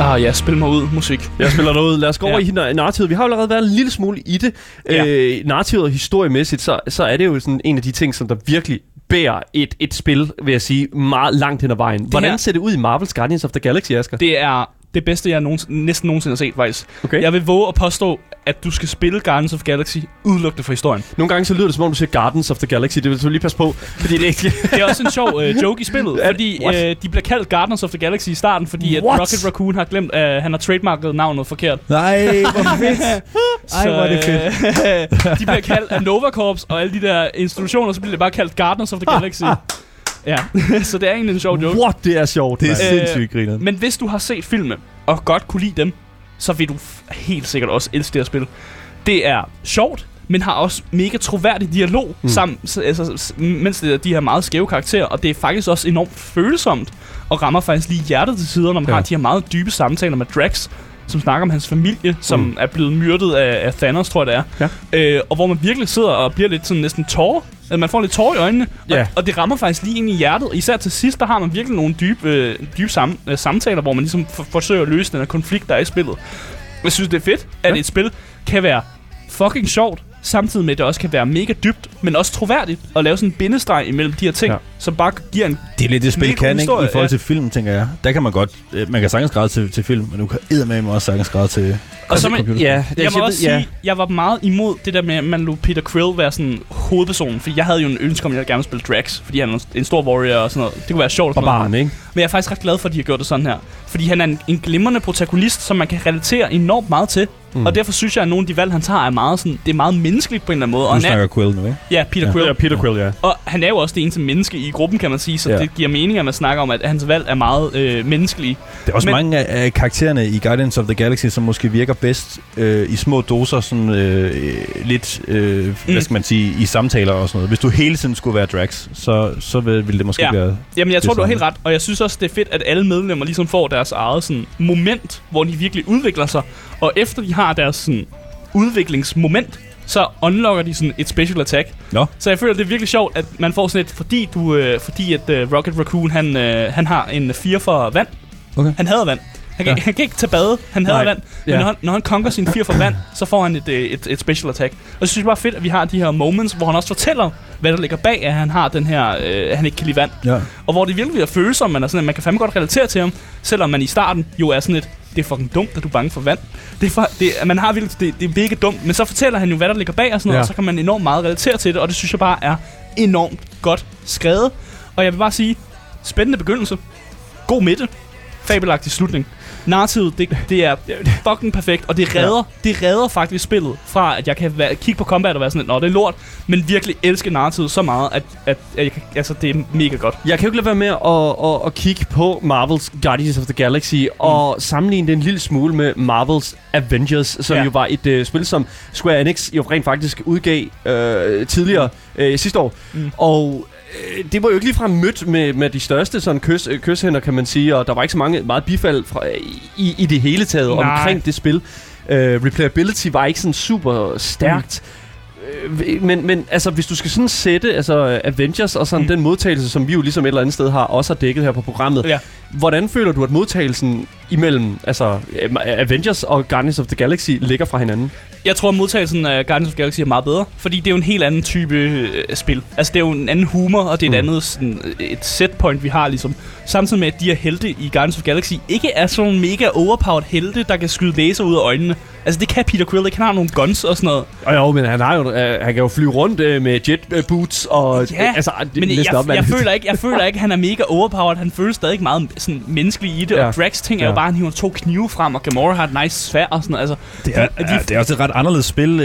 Ah ja, spil mig ud, musik. Jeg spiller noget. Lad os gå [laughs] Ja. over i nar- narrativet. Vi har jo allerede været en lille smule i det. Ja. Øh, narrativet og historiemæssigt, så, så er det jo sådan en af de ting, som der virkelig bærer et, et spil, vil jeg sige, meget langt hen ad vejen. Hvordan her- ser det ud i Marvel's Guardians of the Galaxy, Asger? Det er det bedste, jeg nogensinde, næsten nogensinde har set, faktisk. Okay. Jeg vil våge at påstå, at du skal spille Guardians of Galaxy udelukkende for historien. Nogle gange så lyder det som om, du siger Gardens of the Galaxy. Det vil du lige passe på, fordi det er ikke... [laughs] Det er også en sjov øh, joke i spillet, fordi what? øh, de bliver kaldt Guardians of the Galaxy i starten, fordi at? Rocket Raccoon har glemt, at han har trademarket navnet forkert. Nej, hvor [laughs] fedt. Ej, hvor er det fedt. [laughs] de bliver kaldt af Nova Corps og alle de der institutioner, så bliver det bare kaldt Guardians of the Galaxy. ja, så det er egentlig en sjov joke. What, det er sjovt. Det er. Øh, sindssygt griner. Men hvis du har set filmen og godt kunne lide dem, så vil du helt sikkert også elske det her spil. Det er sjovt, men har også mega troværdig dialog, mm. sammen, altså, mens det er de her meget skæve karakterer, og det er faktisk også enormt følsomt, og rammer faktisk lige hjertet til sider, når man. Ja. har de her meget dybe samtaler med Drax, som snakker om hans familie, som mm. er blevet myrdet af, af Thanos, tror jeg det er. Ja. Øh, og hvor man virkelig sidder og bliver lidt sådan næsten tårer. Altså, man får lidt tårer i øjnene, Ja. og, og det rammer faktisk lige ind i hjertet. Især til sidst, der har man virkelig nogle dybe, øh, dybe sam, øh, samtaler, hvor man ligesom for, forsøger at løse den her konflikt, der er i spillet. Jeg synes, det er fedt, at Ja. et spil kan være fucking sjovt, samtidig med, at det også kan være mega dybt, men også troværdigt, at lave sådan en bindestreg imellem de her ting, Ja. ja. som bare giver en... Det er lidt det spil kan, ikke? I forhold ja. til film, tænker jeg. Der kan man godt... øh, Man kan sagtens græde til, til film, men du kan eddermame også sagtens græde til... Og så man-. Ja, Jeg må også sige, jeg var meget imod det der med, at man lod Peter Krill være sådan hovedpersonen, fordi jeg havde jo en ønske om, at jeg gerne ville spille Drax, fordi han er en stor warrior og sådan noget. Det kunne være sjovt. Barbaren, ikke? Men jeg er faktisk ret glad for, at de har gjort det sådan her. Fordi han er en, en glimrende protagonist, som man kan relatere enormt meget til. Mm. Og derfor synes jeg, at nogle af de valg, han tager, er meget sådan, det er meget menneskeligt på en eller anden måde. Og Nu han er, snakker Quill nu, ikke? ja, Peter Ja. Quill. Ja, Peter Quill, ja. Og han er jo også det eneste menneske i gruppen, kan man sige, så Ja. det giver mening, at man snakker om, at hans valg er meget øh, menneskelige. Der er også Men- mange af, af karaktererne i Guardians of the Galaxy, som måske virker bedst øh, i små doser, sådan øh, lidt, øh, mm. hvad skal man sige, i samtaler og sådan noget. Hvis du hele tiden skulle være Drax, så, så vil, ville det måske Ja. være... Jamen, jeg tror, du har helt ret, og jeg synes også, det er fedt, at alle medlemmer ligesom får deres eget sådan, moment, hvor de virkelig udvikler sig, og efter de har deres sådan, udviklingsmoment, så unlocker de sådan et special attack. Nå. Så jeg føler, det er virkelig sjovt, at man får sådan et, fordi, du, øh, fordi at øh, Rocket Raccoon, han, øh, han har en 4 for vand. Okay. Han hader vand. Han kan, Ja. han kan ikke tage bade, han hader vand. Men Ja. når, han, når han konker sin 4 for vand, så får han et, øh, et, et special attack. Og så synes jeg bare fedt, at vi har de her moments, hvor han også fortæller, hvad der ligger bag, at han har den her, øh, at han ikke kan lide vand. Ja. Og hvor det virkelig er følsomt, man er sådan, at man kan fandme godt relatere til ham, selvom man i starten jo er sådan et, det er fucking dumt, at du er bange for vand. Det er, for, det, man har virkelig, det, det er mega dumt, men så fortæller han jo, hvad der ligger bag og sådan noget, ja. og så kan man enormt meget relatere til det, og det synes jeg bare er enormt godt skrevet. Og jeg vil bare sige, spændende begyndelse, god midte, fabelagtig slutning. Narrativet, det, det er fucking perfekt, og det redder, ja. det redder faktisk spillet fra, at jeg kan være, kigge på combat og være sådan, nå, det er lort, men virkelig elske narrativet så meget, at, at, at jeg kan, altså, det er mega godt. Jeg kan jo ikke lade være med at, at, at kigge på Marvels Guardians of the Galaxy mm. og sammenligne det en lille smule med Marvels Avengers, som ja. Jo var et uh, spil, som Square Enix jo rent faktisk udgav uh, tidligere uh, sidste år. Mm. Mm. Og øh, det var jo ikke ligefrem mødt med, med de største sådan kys, øh, kyshænder, kan man sige, og der var ikke så mange, meget bifald fra, i, i det hele taget Nej. omkring det spil. Uh, replayability var ikke sådan super stærkt. Øh, Men, men altså, hvis du skal sådan sætte altså, Avengers og sådan mm. Mm. den modtagelse, som vi jo ligesom et eller andet sted har også har dækket her på programmet, Ja. hvordan føler du, at modtagelsen imellem altså, øh, Avengers og Guardians of the Galaxy ligger fra hinanden? Jeg tror, at modtagelsen af Guardians of the Galaxy er meget bedre, fordi det er jo en helt anden type øh, spil. Altså, det er jo en anden humor, og det er et Mm. andet sådan, øh, et setpoint, vi har ligesom. Samtidig med, at de her helte i Guardians of the Galaxy ikke er sådan nogle mega overpowered helte, der kan skyde laser ud af øjnene. Altså, det kan Peter Quill ikke. Han har nogle guns og sådan noget. Og jo, men han, har jo, øh, han kan jo flyve rundt øh, med jet øh, boots og... Ja, altså, det, Men jeg, op, jeg, føler ikke, jeg føler ikke, at han er mega overpowered. Han føles stadig meget sådan, menneskelig i det. Ja. Og Drax ting er Ja. jo bare, han hiver to knive frem, og Gamora har et nice svær og sådan noget. Altså, Det er, de- ja, det er også et ret anderledes spil.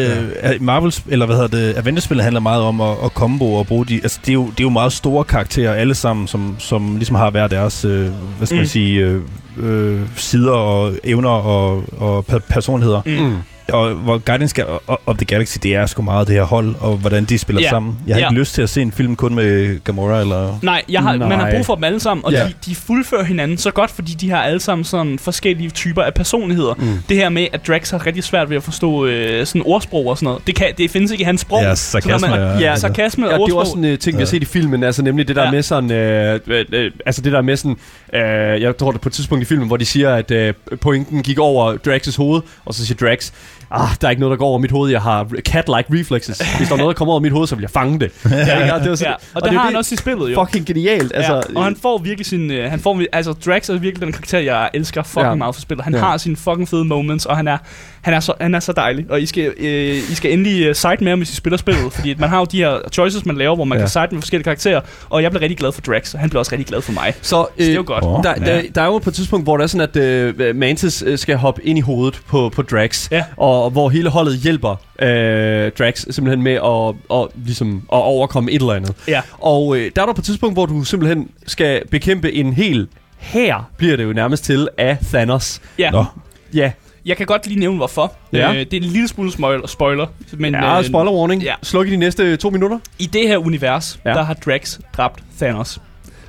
Ja. Marvels, eller hvad hedder det, Avengers-spillet handler meget om at, at combo og bruge de... Altså, det er, jo, det er jo meget store karakterer alle sammen, som, som ligesom har hver deres, øh, hvad skal mm. man sige, øh, øh, sider og evner og, og per- personligheder. mm. Og hvor Guardians of- the Galaxy, det er sgu meget det her hold, og hvordan de spiller Ja. sammen. Jeg har Ja. ikke lyst til at se en film kun med Gamora, eller... Nej, jeg har, Nej. man har brug for dem alle sammen, og Ja. de, de fuldfører hinanden så godt, fordi de har alle sammen sådan forskellige typer af personligheder. Mm. Det her med, at Drax har rigtig svært ved at forstå øh, sådan ordsprog og sådan noget, det, kan, det findes ikke i hans sprog. Ja, sarkasme. man- ja, altså. Sarkasme og Ja, det er jo ordsprog. også en uh, ting, vi har Ja. set i filmen, altså nemlig det der ja. Ja. med sådan, øh, øh, øh, altså det der med sådan, øh, jeg tror det er på et tidspunkt i filmen, hvor de siger, at øh, pointen gik over Drax's hoved, og så siger Drax, ah, der er ikke noget, der går over mit hoved, jeg har cat-like reflexes. Hvis der er noget, der kommer over mit hoved, så vil jeg fange det. [laughs] ja, ikke? Og det var sådan, Ja, og, det det er har han også i spillet jo. Fucking genialt. Altså, ja, og han får virkelig sin... Øh, han får, altså, Drax er virkelig den karakter, jeg elsker fucking Ja. ja. meget for spillet. Han Ja. ja. har sine fucking fede moments, og han er, han er, så, han er så dejlig. Og I skal, øh, I skal endelig øh, side med ham, hvis I spiller spillet. fordi at man har jo de her choices, man laver, hvor man Ja. kan side med forskellige karakterer. Og jeg blev rigtig glad for Drax, og han blev også rigtig glad for mig. så, Så det er jo øh, godt. Der, Ja. der, der er jo på et tidspunkt, hvor der er sådan, at øh, Mantis øh, skal hoppe ind i hovedet på, på Drax, Ja. og hvor hele holdet hjælper øh, Drax simpelthen med at, og, ligesom, at overkomme et eller andet. Ja. Og øh, der er der på et tidspunkt, hvor du simpelthen skal bekæmpe en hel her bliver det jo nærmest til af Thanos. Ja. Nå, Ja, Jeg kan godt lige nævne, hvorfor. Ja. Øh, det er en lille smule spoiler, spoiler men ja øh, spoiler warning. ja. Sluk i de næste to minutter. i det her univers, Ja. der har Drax dræbt Thanos.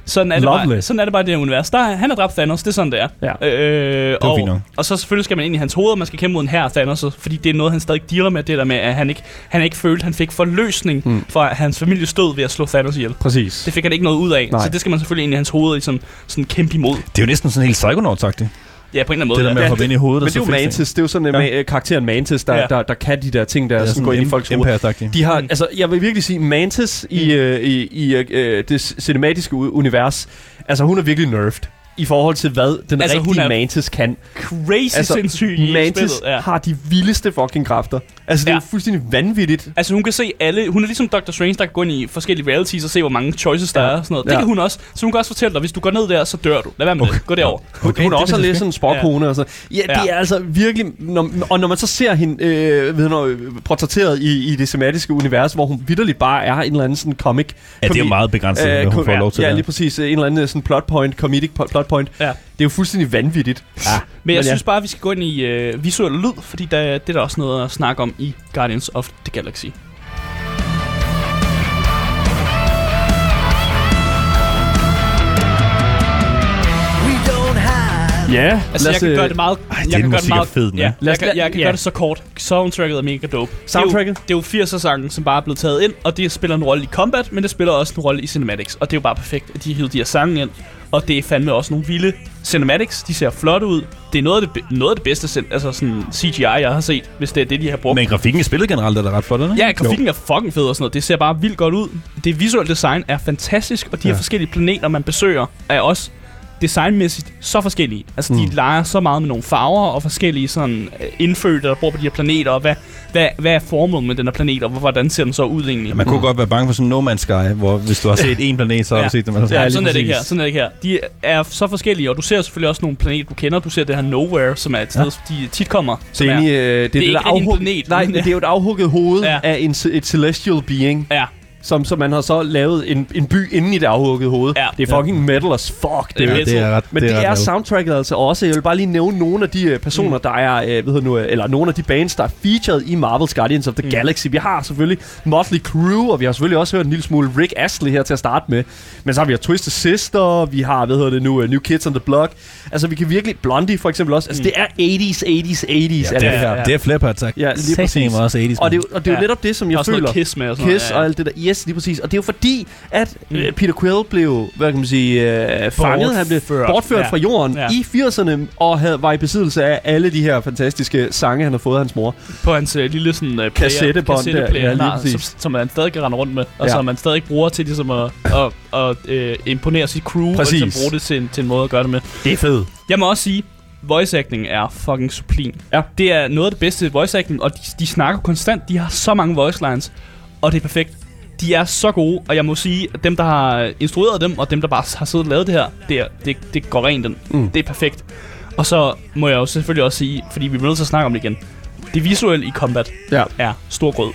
Sådan er, det bare, sådan er det bare i det her univers. Der, er- han har dræbt Thanos, det er sådan, det er. Ja. Øh, og, og så selvfølgelig skal man ind i hans hoved, og man skal kæmpe mod en her Thanos, fordi det er noget, han stadig dealer med, det der med, at han ikke, han ikke følte, han fik forløsning Mm. for at hans familie stod ved at slå Thanos ihjel. Præcis. Det fik han ikke noget ud af, Nej. så det skal man selvfølgelig ind i hans hoved ligesom, sådan kæmpe imod. det er jo næsten sådan helt psychonaut-agtigt. Ja, på en eller anden måde. Det der med ja. at hoppe ind i hovedet. Men det er jo Mantis, det er jo sådan en Ja. ja. karakteren Mantis, der, Ja. ja. der, der kan de der ting, der er sådan sådan går ind i folks hoveder. De har, Mm. altså, jeg vil virkelig sige, Mantis i, øh, i, i øh, det cinematiske univers, altså hun er virkelig nerfed i forhold til, hvad den Altså, hun rigtige er Mantis kan. Crazy Altså, sindssyg i Mantis spillet. Ja. har de vildeste fucking kræfter. Altså, det er Ja. jo fuldstændig vanvittigt. Altså hun kan se alle, hun er ligesom Dr. Strange, der kan gå ind i forskellige realities og se, hvor mange choices der Ja. er og sådan noget. Det Ja. kan hun også. Så hun kan også fortælle dig, hvis du går ned der, så dør du. Lad være med det. Gå derover. Hun, Okay, hun er det også lidt sådan en sporkone og så. Ja, det Ja. er altså virkelig... Når, og når man så ser hende øh, ved du, portrætteret i, i det sematiske univers, hvor hun vidderligt bare er en eller anden sådan comic... Ja, det er jo meget begrænset, hvad hun får lov til. Ja, lige præcis. En eller anden sådan plot point, comedic po- plot point. Ja. Det er jo fuldstændig vanvittigt. Ja. Men jeg Men ja. synes bare, at vi skal gå ind i øh, visuel lyd, fordi der, det er der også noget at snakke om i Guardians of the Galaxy. Ja, Altså, jeg kan gøre det meget... Ej, jeg den kan gøre det er meget, fed, ja, jeg, kan, jeg kan ja. gøre det så kort. Soundtracket er mega dope. Soundtracket? Det er jo, det er jo 80'er-sangen, som bare er blevet taget ind, og det spiller en rolle i combat, men det spiller også en rolle i cinematics. Og det er jo bare perfekt, at de har hivet de her sange ind. Og det er fandme også nogle vilde cinematics. De ser flotte ud. Det er noget af det, noget af det bedste altså sådan CGI, jeg har set, hvis det er det, de har brugt. Men grafikken i spillet generelt er da ret flot, ikke? Ja, grafikken er fucking fed og sådan noget. Det ser bare vildt godt ud. Det visuelle design er fantastisk, og de her Ja. forskellige planeter, man besøger, er også designmæssigt så forskellige. Altså, mm. de leger så meget med nogle farver og forskellige sådan øh, indfødte, der bor på de her planeter, og hvad, hvad, hvad er formålet med den her planet, og hvordan ser den så ud egentlig? Ja, man kunne godt være bange for sådan No Man's Sky, hvor hvis du har set [laughs] en planet, så har Ja. du set dem alle Ja, sådan er det ikke her. Sådan er det ikke her. De er så forskellige, og du ser selvfølgelig også nogle planeter, du kender. Du ser det her Nowhere, som er et sted, ja. de tit kommer. Inde i, er, øh, det, er det, ikke der rigtig en afhug- planet, Nej, men- det er jo et afhugget hoved ja. af en, et celestial being, ja, som, som man har så lavet en, en by inde i det afhuggede hoved. Ja. Det er fucking metal as fuck, det, Det er det metal. det er ret, Men det, er lavet. soundtracket altså også. Jeg vil bare lige nævne nogle af de øh, personer, mm. der er, øh, ved du nu, øh, eller nogle af de bands, der er featured i Marvel's Guardians of the Mm. Galaxy. Vi har selvfølgelig Motley Crue, og vi har selvfølgelig også hørt en lille smule Rick Astley her til at starte med. Men så har vi Twisted Sister, vi har, hvad hedder det nu, uh, New Kids on the Block. Altså, vi kan virkelig, Blondie for eksempel også. Altså, Mm. det er 80s, 80s, 80s, ja, det, det, er, her. ja. det er på attack. Ja, lige præcis. også 80's. Og det, er jo- og det er jo Ja. netop det, som jeg også føler. kiss med og sådan Kiss noget. og alt det der. Yes, lige præcis. Og det er jo fordi, at Mm. mm. Peter Quill blev, hvad kan man sige, øh, fanget. Han blev Bortført. Ja. fra jorden Ja. i 80'erne, og havde, var i besiddelse af alle de her fantastiske sange, han havde fået af hans mor. på hans øh, lille sådan, øh, player, Kassettebånd der, ja, han lige har, som, som man stadig kan rende rundt med, og Ja. som man stadig bruger til ligesom at, at, at, øh, imponere sit crew, Præcis. og ligesom bruge det til, en- til en måde at gøre det med. Det er fedt. Jeg må også sige, voice acting er fucking sublim. Ja. Det er noget af det bedste voice acting, og de, de snakker konstant, de har så mange voice lines, og det er perfekt. De er så gode, og jeg må sige, at dem, der har instrueret dem, og dem, der bare har siddet og lavet det her, det, er, det, det går rent den. Mm. Det er perfekt. Og så må jeg jo selvfølgelig også sige, fordi vi bliver nødt til at snakke om det igen, det visuelle i combat Ja. er stor grød.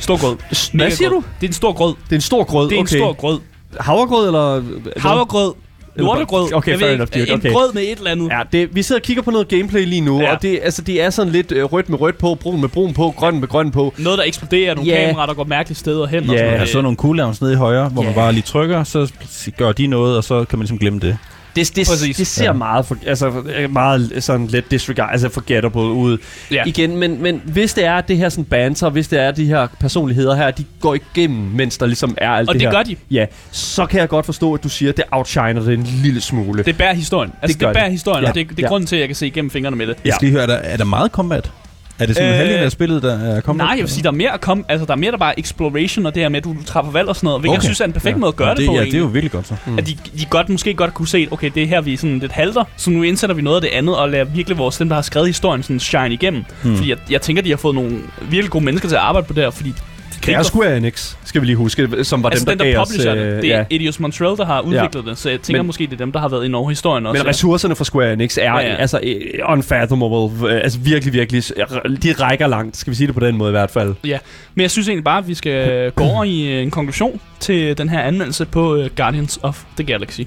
Stor grød. Hvad siger grød. du? Det er en stor grød. Det er en stor grød, Det er okay. en stor grød. Havregrød, eller? Havregrød. Lortegrød. Okay, Jeg fair ved enough, dude. En Okay. grød med et eller andet. Ja, det, vi sidder og kigger på noget gameplay lige nu, Ja. ja. og det, altså, det er sådan lidt øh, rødt med rødt på, brun med brun på, grøn med grøn på. Noget, der eksploderer, nogle Ja. kameraer, der går mærkelige steder hen. og Ja, sådan noget. er så nogle cooldowns nede i højre, hvor man Ja. bare lige trykker, så gør de noget, og så kan man ligesom glemme det. Det, det, Præcis. det ser Ja. meget, for, altså, øh, meget sådan lidt disregard, altså forgettable ud. Ja. Igen, men, men hvis det er det her sådan banter, hvis det er de her personligheder her, de går igennem, mens der ligesom er alt Og det, det her. gør de. Ja, så kan jeg godt forstå, at du siger, at det outshiner det en lille smule. Det bærer historien. Altså, det, det bærer det. historien, Ja. og det, det er Ja. grunden til, at jeg kan se igennem fingrene med det. Jeg skal lige høre, er der, er der meget combat? Er det sådan Øh, halvdelen af spillet, der er combat? Nej, jeg vil sige, der er mere at komme, altså der er mere der bare exploration, og det her med, at du, du træffer valg og sådan noget, hvilket okay. jeg synes er en perfekt Ja. måde at gøre det, det, på ja, egentlig. det er jo virkelig godt så. Mm. At de, de godt, måske godt kunne se, okay, det er her, vi er sådan lidt halter, så nu indsætter vi noget af det andet, og lader virkelig vores, dem, der har skrevet historien, sådan shine igennem. Hmm. Fordi jeg, jeg tænker, de har fået nogle virkelig gode mennesker til at arbejde på det her, fordi Er Square Enix, skal vi lige huske, som var altså dem, den, der der gav os... publisher det, øh, det er ja. Eidos Montreal, der har udviklet det, så jeg tænker Men- måske, det er dem, der har været inde over historien også. Men ressourcerne fra Square Enix er Ja, ja, ja. ja. altså øh, unfathomable. øh, Altså virkelig, virkelig. De rækker langt, skal vi sige det på den måde i hvert fald. Men jeg synes egentlig bare, at vi skal [laughs] gå over i øh, en konklusion til den her anmeldelse på øh, Guardians of the Galaxy.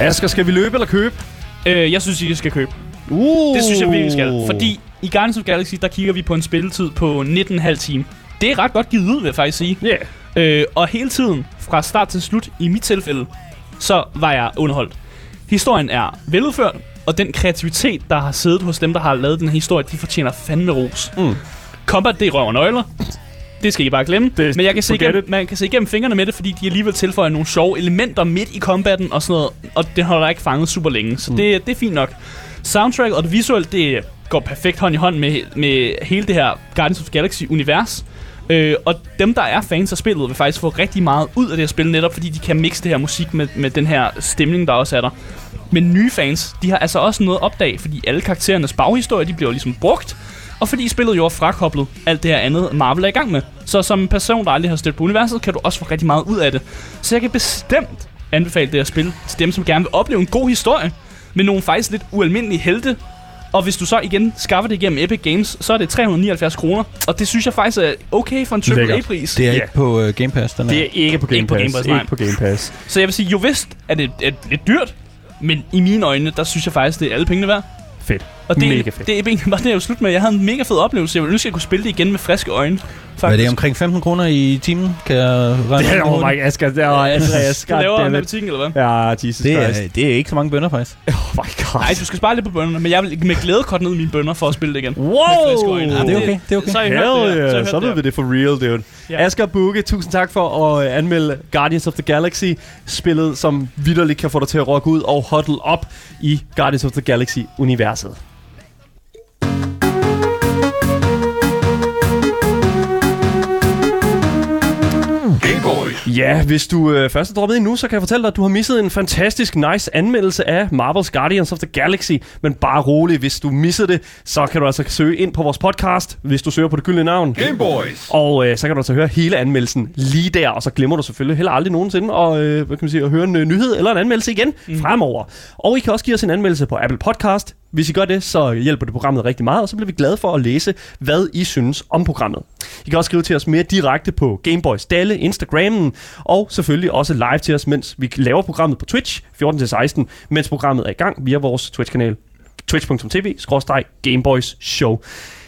Asger, skal vi løbe eller købe? Øh, jeg synes, I skal købe. Uh. Det synes jeg virkelig, vi skal. Fordi i Guardians of the Galaxy, der kigger vi på en spilletid på 19,5 time. Det er ret godt givet ud, vil jeg faktisk sige. Yeah. Øh, og hele tiden, fra start til slut, i mit tilfælde, så var jeg underholdt. Historien er veludført, og den kreativitet, der har siddet hos dem, der har lavet den her historie, de fortjener fandme ros. Mm. Combat, det er røv og nøgler. det skal I bare glemme. Det- Men jeg kan se igennem, man kan se igennem fingrene med det, fordi de alligevel tilføjer nogle sjove elementer midt i combatten og sådan noget. Og det holder ikke fanget super længe, så mm. det, det er fint nok. Soundtrack og det visuelle, det går perfekt hånd i hånd med, med hele det her Guardians of the Galaxy-univers. Øh, og dem, der er fans af spillet, vil faktisk få rigtig meget ud af det her spil, netop fordi de kan mixe det her musik med, med den her stemning, der også er der. Men nye fans, de har altså også noget at opdage, fordi alle karakterernes baghistorie, de bliver ligesom brugt, og fordi spillet jo er frakoblet alt det her andet, Marvel er i gang med. Så som en person, der aldrig har stødt på universet, kan du også få rigtig meget ud af det. Så jeg kan bestemt anbefale det her spil til dem, som gerne vil opleve en god historie, med nogle faktisk lidt ualmindelige helte. Og hvis du så igen skaffer det igennem Epic Games, så er det 379 kroner. Og det synes jeg faktisk er okay for en. AAA-pris. Det er Ja. ikke på uh, Game Pass, den Det er. er ikke på Game Ikke på Pass. Game Pass, nej. ikke på Game Pass. Så jeg vil sige, jo vist er det er lidt dyrt, men i mine øjne, der synes jeg faktisk, det er alle pengene værd. Fedt. Og det, Mega fedt. det, det var det, jeg jo slut med. Jeg havde en mega fed oplevelse. Jeg ville ønske, at jeg kunne spille det igen med friske øjne. Hvad er det Faktisk. omkring 15 kroner i timen? Kan jeg regne Det er oh my Asger, det er Andreas. Du laver matematikken, eller hvad? Ja, Jesus det, Christ. er, det er ikke så mange bønder, faktisk. [laughs] Oh my god. Nej, du skal spare lidt på bønderne, men jeg vil med glæde korte ned mine bønder for at spille det igen. Wow! Ja, det er okay. Det er okay. Så Hell det yeah, så ved vi det for real, dude. Ja. Asger Bukke, tusind tak for at uh, anmelde Guardians of the Galaxy, spillet som vidderligt kan få dig til at rokke ud og huddle op i Guardians of the Galaxy-universet. Ja, hvis du øh, først er droppet ind nu, så kan jeg fortælle dig, at du har misset en fantastisk nice anmeldelse af Marvel's Guardians of the Galaxy. Men bare rolig, hvis du missede det, så kan du altså søge ind på vores podcast, hvis du søger på det gyldne navn. Gameboys. Og øh, så kan du altså høre hele anmeldelsen lige der, og så glemmer du selvfølgelig heller aldrig nogensinde at, øh, hvad kan man sige, at høre en øh, nyhed eller en anmeldelse igen mm. fremover. Og I kan også give os en anmeldelse på Apple Podcast. Hvis I gør det, så hjælper det programmet rigtig meget, og så bliver vi glade for at læse, hvad I synes om programmet. I kan også skrive til os mere direkte på Gameboys Dalle, Instagrammen, og selvfølgelig også live til os, mens vi laver programmet på Twitch 14-16, mens programmet er i gang via vores Twitch-kanal twitch.tv-gameboysshow.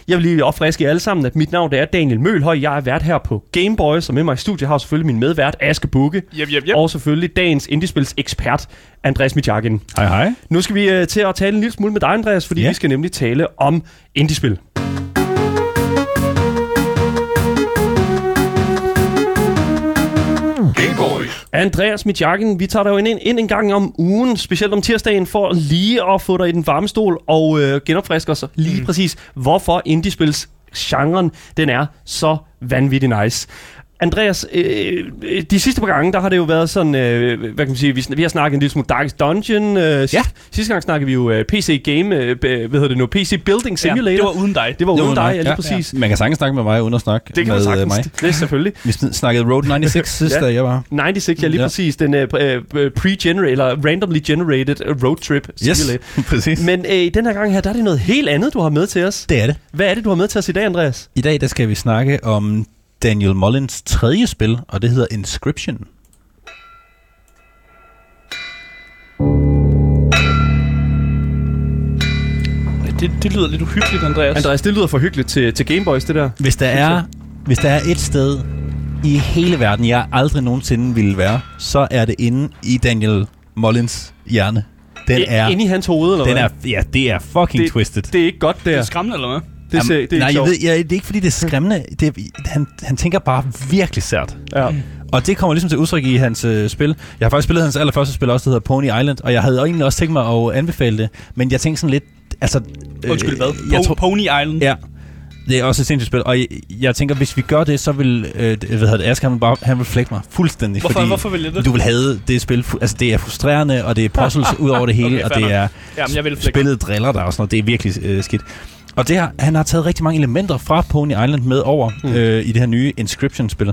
Jeg vil lige opfriske jer alle sammen, at mit navn det er Daniel Mølhøj. Jeg er vært her på Gameboys, og med mig i studiet har selvfølgelig min medvært Aske Bukke. Yep, yep, yep. Og selvfølgelig dagens indiespils ekspert, Andreas Mitjakin. Hej, hej. Nu skal vi uh, til at tale en lille smule med dig, Andreas, fordi Ja. vi skal nemlig tale om indiespil. Andreas Mitjakken, vi tager dig jo ind, ind en gang om ugen, specielt om tirsdagen, for lige at få dig i den varme stol og øh, genopfriske os lige mm. præcis, hvorfor indiespils genren den er så vanvittig nice. Andreas, øh, øh, de sidste par gange, der har det jo været sådan, øh, hvad kan man sige, vi, vi har snakket en lille smule Darkest Dungeon. Øh, sidste, sidste gang snakkede vi jo øh, PC Game, øh, hvad hedder det nu, PC Building Simulator. Ja, det var uden dig. det var uden Det dig, ja, lige nok, præcis. Man kan sagtens snakke med mig uden at snakke Det kan med øh, sagtens. mig. Det er selvfølgelig. Vi sn- snakkede Road 96 sidst, Ja. da jeg var. 96, ja lige Ja. ja. præcis. Den uh, pre-generated, eller randomly generated øh, road trip simulator. [laughs] præcis. Men øh, i den her gang her, der er det noget helt andet, du har med til os. Det er det. Hvad er det, du har med til os i dag, Andreas? I dag der skal vi snakke om Daniel Mullins tredje spil, og det hedder Inscription. Det, det lyder lidt uhyggeligt, Andreas. Andreas, det lyder for hyggeligt til, til Gameboys, det der. Hvis der, er, hvis der er et sted i hele verden, jeg aldrig nogensinde ville være, så er det inde i Daniel Mullins hjerne. Den I- er, Inde i hans hoved, eller den hvad? er, ja, det er fucking Det- twisted. Det er ikke godt, det Det er. er skræmmende, eller hvad? Det, ser, det er nej, ikke jeg ved, jeg, det er ikke fordi, det er skræmmende. Det er, han, han tænker bare virkelig sært. Ja. Og det kommer ligesom til udtryk i hans øh, spil. Jeg har faktisk spillet hans allerførste spil også, der hedder Pony Island, og jeg havde egentlig også tænkt mig at anbefale det, men jeg tænkte sådan lidt, altså... øh, Undskyld, hvad? Jeg Po- tror, Pony Island. ja, det er også et sindssygt spil, og jeg, jeg tænker, hvis vi gør det, så vil, øh, hvad hedder det, Ask, han vil, bare, han vil flække mig fuldstændig, Hvorfor, fordi hvorfor vil jeg det? du vil have det spil, altså det er frustrerende, og det er puzzles [laughs] ud over det hele, Okay, og det er Jamen, jeg vil spillet driller dig og sådan noget. Det er virkelig øh, skidt. Og det her, han har taget rigtig mange elementer fra Pony Island med over Mm. øh, i det her nye Inscription-spil.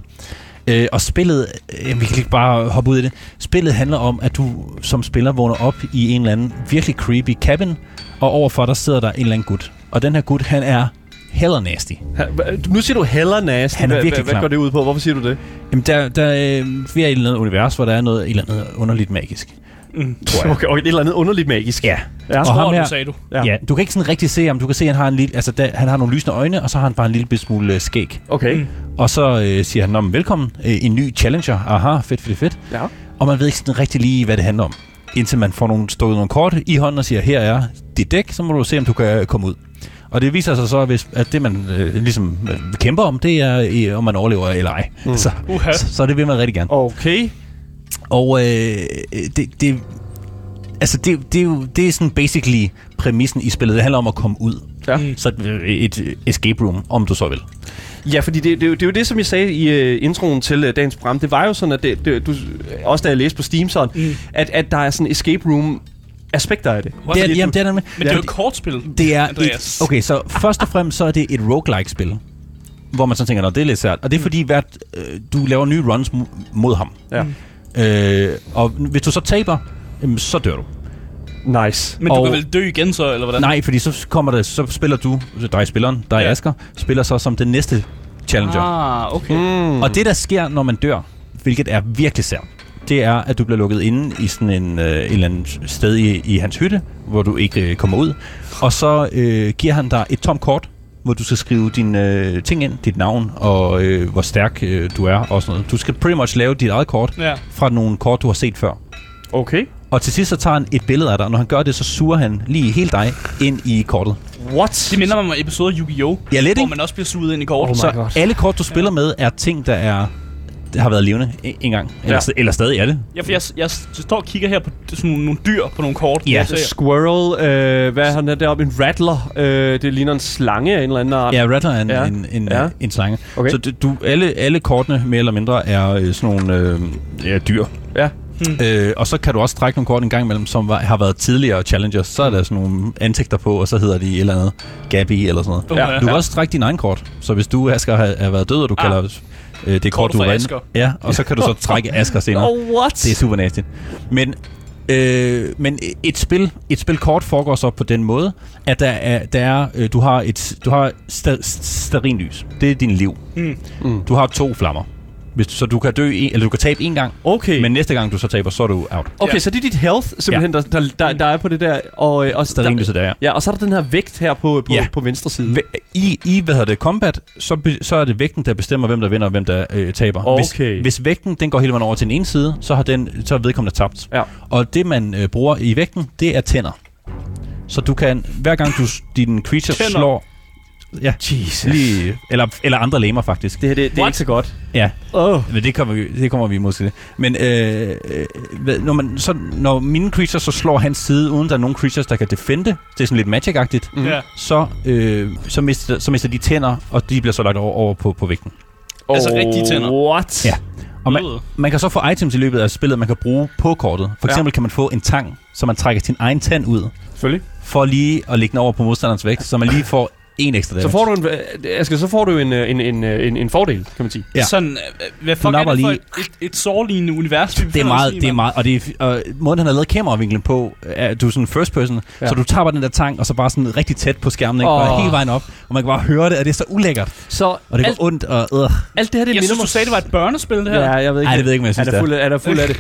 Øh, og spillet, øh, vi kan ikke bare hoppe ud i det, spillet handler om, at du som spiller vågner op i en eller anden virkelig creepy cabin, og overfor der sidder der en eller anden gut. Og den her gut, han er hella nasty. Ha- Nu siger du hella nasty. Han er virkelig hvad, hvad går det ud på? Hvorfor siger du det? Jamen, der, der, øh, vi er i et eller andet univers, hvor der er noget, et eller andet underligt magisk. Mm. Okay, okay, et eller andet underligt magisk. Ja. Ja. Og Tror ham du, her- sagde du. Ja. Ja. du kan ikke sådan rigtig se ham. Du kan se, at han har, en lille, altså, der, han har nogle lysende øjne, og så har han bare en lille smule øh, skæg. Okay. Mm. Og så øh, siger han, "Nå, men velkommen, øh, en ny challenger. Aha, fedt, fedt, fedt. Ja. Og man ved ikke sådan rigtig lige, hvad det handler om. Indtil man får nogle, stukket nogle kort i hånden og siger, her er dit dæk, så må du se, om du kan øh, komme ud. Og det viser sig så, at, hvis, at det, man øh, ligesom øh, kæmper om, det er, øh, om man overlever eller ej. Mm. Så, Uha. så, så det vil man rigtig gerne. Okay. Og øh, det, det, altså det, det, er jo, det er sådan basically præmissen i spillet. Det handler om at komme ud. Ja. Mm. Så et, et escape room, om du så vil. Ja, fordi det, det, er jo- det er jo det, som jeg sagde i uh, introen til uh, dagens program. Det var jo sådan, at det, det, du, også da jeg læste på Steam sådan, mm. at, at der er sådan escape room aspekter af det. Det er, Fordi jamen, du- det er nemlig. Men det er jo et kortspil. Det er Andreas. et, okay, så først og fremmest så er det et roguelike-spil, hvor man så tænker, at det er lidt svært. Og det er fordi, hvert, øh, du laver nye runs mo- mod ham. Ja. Øh, og hvis du så taber, jamen, så dør du. Nice. Men du Og- kan vel dø igen så, eller hvordan? Nej, fordi så kommer det, så spiller du, dig er spilleren, dig er Ja. Asger, spiller så som den næste challenger. Ah, okay. Mm. Og det, der sker, når man dør, hvilket er virkelig sært, det er, at du bliver lukket inde i sådan en, øh, et eller andet sted i, i hans hytte, hvor du ikke øh, kommer ud. Og så øh, giver han dig et tomt kort, hvor du skal skrive dine øh, ting ind, dit navn og øh, hvor stærk øh, du er og sådan noget. Du skal pretty much lave dit eget kort Ja. fra nogle kort, du har set før. Okay. Og til sidst så tager han et billede af dig, og når han gør det, så suger han lige helt dig ind i kortet. What? Det minder mig om episoder af Yu-Gi-Oh! Ja, lidt, Hvor man også bliver suget ind i kort. Oh så God. alle kort, du spiller med, er ting, der er har været levende en gang. Eller, Ja. ja. eller stadig er det. Ja, for jeg, jeg står og kigger her på sådan nogle, nogle dyr på nogle kort. Ja. Jeg ser- Squirrel, øh, hvad er han der deroppe? En rattler. Øh, det ligner en slange af en eller anden art. Ja, Rattler er en, Ja. ja. en, en, Ja. ja. en slange. Okay. Så det- du, alle, alle kortene, mere eller mindre, er øh, sådan nogle øh, ja, dyr. Ja. Øh, og så kan du også trække nogle kort en gang imellem, som var, har været tidligere challengers. Så er der sådan nogle ansigter på, og så hedder de et eller andet Gabi eller sådan noget. Ja. Du kan også trække din egen kort. Så hvis du, Asger, har, har været død, og du ah. kalder øh, det kort, du Asger. Ja, og så kan du så [laughs] trække Asger senere. Oh, what? Det er super nasty. Men, øh, men et spil, et spil kort foregår så på den måde, at der er, der er øh, du har et du har sta, stearinlys. Det er din liv. Mm. Mm. Du har to flammer. Hvis, du- så du kan dø en, eller du kan tabe en gang, Okay. men næste gang du så taber, så er du out. Okay, Ja. så det er dit health, simpelthen, ja. der, der, der, der er på det der. Og, øh, og Stearinlyset der, ja. Ja, og så er der den her vægt her på, på, Ja. på venstre side. I, I hvad hedder det, combat, så, så er det vægten, der bestemmer, hvem der vinder og hvem der øh, taber. Okay. Hvis, hvis vægten den går hele vejen over til den ene side, så har den, så er vedkommende tabt. Ja. Og det, man øh, bruger i vægten, det er tænder. Så du kan, hver gang du, din creature Tænder? slår... Ja, Jesus. lige, eller, eller andre lemmer faktisk. Det her, det, det er ikke så godt. Ja, Oh. men det kommer vi, det kommer vi imod til. Men øh, øh, hvad- når, man, så, når mine creatures så slår hans side, uden der er nogen creatures, der kan defende, det er sådan lidt magic-agtigt, Mm. Ja. så, øh, så, mister, så mister de tænder, og de bliver så lagt over, over på, på vægten. Altså rigtige tænder. What? Ja. Og man, Øh. man kan så få items i løbet af spillet, man kan bruge på kortet. For Ja. eksempel kan man få en tang, så man trækker sin egen tand ud, Selvfølgelig. for lige at lægge den over på modstanderens vægt, så man lige får en ekstra Så damage. får du en, øh, Asger, så får du en, øh, en, en, øh, en, en fordel, kan man sige. Ja. Sådan, øh, hvad fuck er det for lige- et, et, et sårlignende univers, det er meget, det er meget, og det er, og måden han har lavet kameravinklen på, er, du er sådan first person, Ja. så du tager bare den der tang, og så bare sådan rigtig tæt på skærmen, ikke? Bare hele vejen op, og man kan bare høre det, og det er så ulækkert, Så og det alt, går ondt, og øh. alt det her, det Jeg minder synes, mig... du sagde, det var et børnespil, det her. Ja, jeg ved ikke. Ej, det ved jeg ikke, men jeg synes, er det der er. fuld, af- er der fuld af det.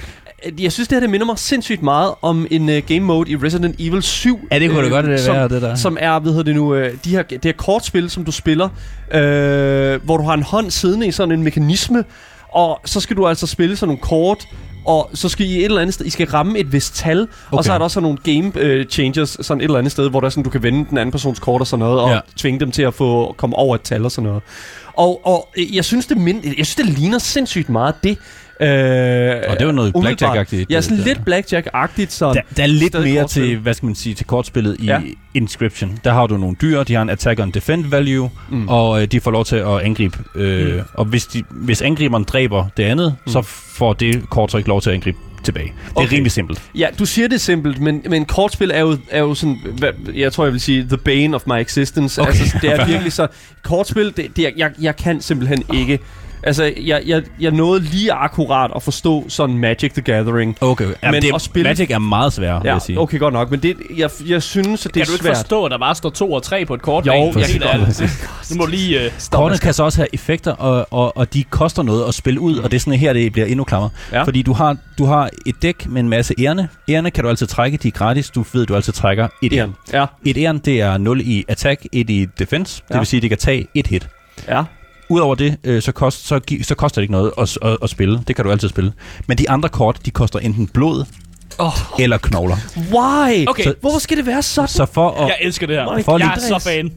Jeg synes, det her det minder mig sindssygt meget om en uh, game mode i Resident Evil 7. Ja, det kunne øh, da godt øh, som, være, det der. Som er, hvad hedder det nu, øh, de her, det her kortspil, som du spiller, øh, hvor du har en hånd siddende i sådan en mekanisme, og så skal du altså spille sådan nogle kort, og så skal I et eller andet sted, I skal ramme et vist tal, okay. og så er der også sådan nogle game øh, changers, sådan et eller andet sted, hvor der er sådan, du kan vende den anden persons kort og sådan noget, og Ja. tvinge dem til at få komme over et tal og sådan noget. Og, og øh, jeg synes, det mind, jeg synes, det ligner sindssygt meget det. Øh, Og det er jo noget. Blackjack-agtigt. Ja, sådan det lidt. Blackjack-agtigt. Sådan. Der, der er lidt mere kortspil. til, hvad skal man sige, til kortspillet i Ja. Inscription. Der har du nogle dyr, de har en attack and defend value, Mm. og øh, de får lov til at angribe. Øh, Mm. Og hvis, de, hvis angriberen dræber det andet, Mm. så får det kort så ikke lov til at angribe tilbage. Det er Okay. okay. rimelig simpelt. Ja, du siger det simpelt, men, men kortspil er jo, er jo sådan, hvad, jeg tror, jeg vil sige, the bane of my existence. Okay. Altså, det er [laughs] virkelig så, kortspil, det, det er, jeg, jeg kan simpelthen ikke. Altså, jeg, jeg, jeg nåede lige akkurat at forstå sådan Magic the Gathering. Okay, okay. Men Men det, at spille- Magic er meget sværere, vil Ja, jeg sige. okay, godt nok, men det, jeg, jeg synes, at det Kan er du ikke svært. forstå, at der bare står to og tre på et kort? Jo, jeg kan helt ærligt. [laughs] Nu må lige... Uh, Kortene kan så også have effekter, og, og, og de koster noget at spille ud, og det er sådan her, det bliver endnu klammer. Ja. Fordi du har, du har et dæk med en masse ærne. Ærne kan du altid trække, de er gratis. Du ved, du altid trækker et ærn. Ja, Et ærn, det er 0 i attack, 1 i defense. Det Ja. vil sige, at det kan tage et hit. ja. Udover det, øh, så, kost, så, gi- så koster det ikke noget at, at, at spille. Det kan du altid spille. Men de andre kort, de koster enten blod, Oh, eller knogler. Why? Okay. Så, Hvorfor skal det være sådan? Så for at, jeg elsker det her. For jeg lige- er så fan.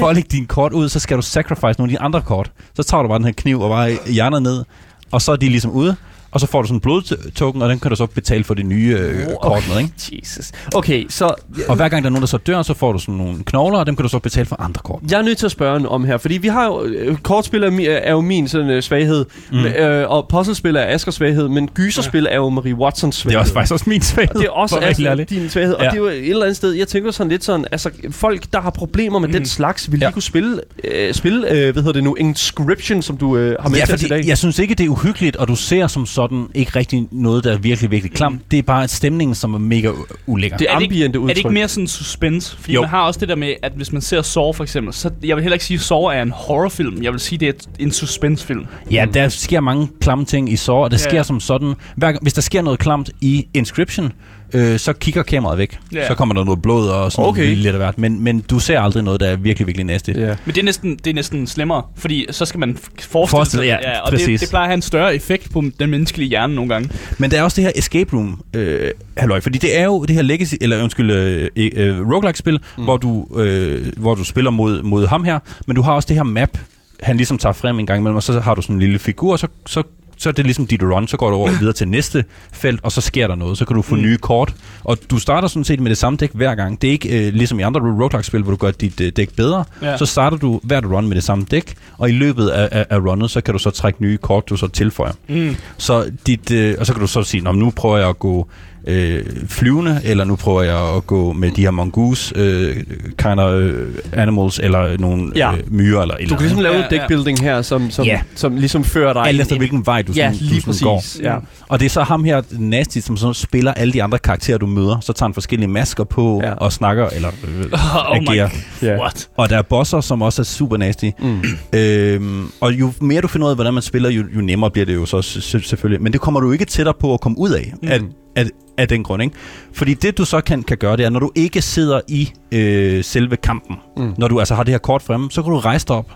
For at lægge din kort ud, så skal du sacrifice nogle af de andre kort. Så tager du bare den her kniv og bare hjerner ned, og så er de ligesom ude. Og så får du sådan en blodtoken, og den kan du så betale for de nye øh, kort med, ikke? Jesus. Okay, så Og hver gang der er nogen, der så dør, så får du sådan nogle knogler, og dem kan du så betale for andre kort. jeg er nødt til at spørge om her, fordi vi har jo, øh, kortspil er, er jo min sådan, øh, svaghed, mm. øh, og puzzlespil er Askers svaghed, men gyserspil ja. er jo Marie Watsons Det svaghed. er også faktisk også min svaghed. Og det er også altså, din svaghed. Og Ja. det er jo et eller andet sted, jeg tænker sådan lidt sådan, altså folk, der har problemer med mm. den slags, vil Ja. lige kunne spille, øh, spille øh, hvad hedder det nu, Inscription, som du øh, har med Ja, til i dag. jeg synes ikke, det er uhyggeligt, og du ser som sådan ikke rigtig noget, der er virkelig, virkelig klamt. Det er bare stemningen, som er mega ulækker. Det er Er det, ikke, ambiente er det ikke udtryk. mere sådan suspense? Fordi Jo. man har også det der med, at hvis man ser Saw for eksempel, så jeg vil heller ikke sige, at Saw er en horrorfilm. Jeg vil sige, det er en suspensefilm. Ja, der sker mange klamme ting i Saw, og det Ja. sker som sådan. Hver, hvis der sker noget klamt i Inscription, øh, så kigger kameraet væk. Ja. Så kommer der noget blod og sådan Okay. lidt af hvert. Men, men du ser aldrig noget, der er virkelig, virkelig næstigt. Ja. Men det er næsten, det er næsten slemmere, fordi så skal man forestille, Forestille- sig, ja, og det, præcis. det plejer at have en større effekt på den menneskelige hjerne nogle gange. Men der er også det her escape room øh, halløj, fordi det er jo det her legacy eller undskyld øh, øh, roguelike spil, mm. hvor du øh, hvor du spiller mod mod ham her, men du har også det her map han ligesom tager frem en gang imellem, og så har du sådan en lille figur, og så, så så er det ligesom dit run, så går du over [clears throat] videre til næste felt, og så sker der noget. Så kan du få mm. nye kort, og du starter sådan set med det samme dæk hver gang. Det er ikke øh, ligesom i andre roguelike-spil, hvor du gør dit øh, dæk bedre. Ja. Så starter du hvert run med det samme dæk, og i løbet af, af, af runnet, så kan du så trække nye kort, du så tilføjer. Mm. Så dit, øh, og så kan du så sige, "Nå, men nu prøver jeg at gå øh, flyvende, eller nu prøver jeg at gå med de her mongoose øh, kind of øh, animals, eller nogle Ja. øh, myrer, eller et Du eller kan ligesom lave Ja, noget deckbuilding her, som, som, Ja. som ligesom fører dig Alt efter hvilken vej du, Ja, sådan, lige du sådan går. præcis. Ja. Og det er så ham her, Nasty, som så spiller alle de andre karakterer, du møder. Så tager han forskellige masker på Ja. og snakker, eller øh, [laughs] Oh my agerer. Ja. What? Og der er bosser, som også er super nasty. Mm. Øhm, og jo mere du finder ud af, hvordan man spiller, jo, jo nemmere bliver det jo så selvfølgelig. Men det kommer du ikke tættere på at komme ud af, mm. af, af, af den grund. Ikke? Fordi det du så kan, kan gøre, det er, når du ikke sidder i øh, selve kampen, Mm. når du altså har det her kort fremme, så kan du rejse dig op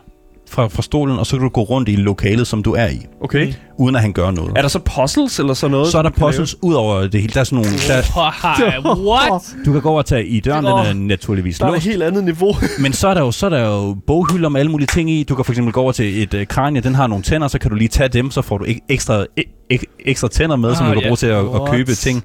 fra, fra stolen, og så kan du gå rundt i lokalet, som du er i, Okay. uden at han gør noget. Er der så puzzles eller sådan noget? Så er der puzzles ud over det hele. Der er sådan nogle... Der, What? du kan gå over og tage i døren, den er naturligvis? Der er et låst. helt andet niveau. [laughs] Men så er, der jo, så er der jo boghylder med alle mulige ting i. Du kan for eksempel gå over til et øh, kranje, den har nogle tænder, så kan du lige tage dem, så får du ek- ekstra, ek- ek- ekstra tænder med, ah, som Ah, du kan ja. bruge til at, at købe ting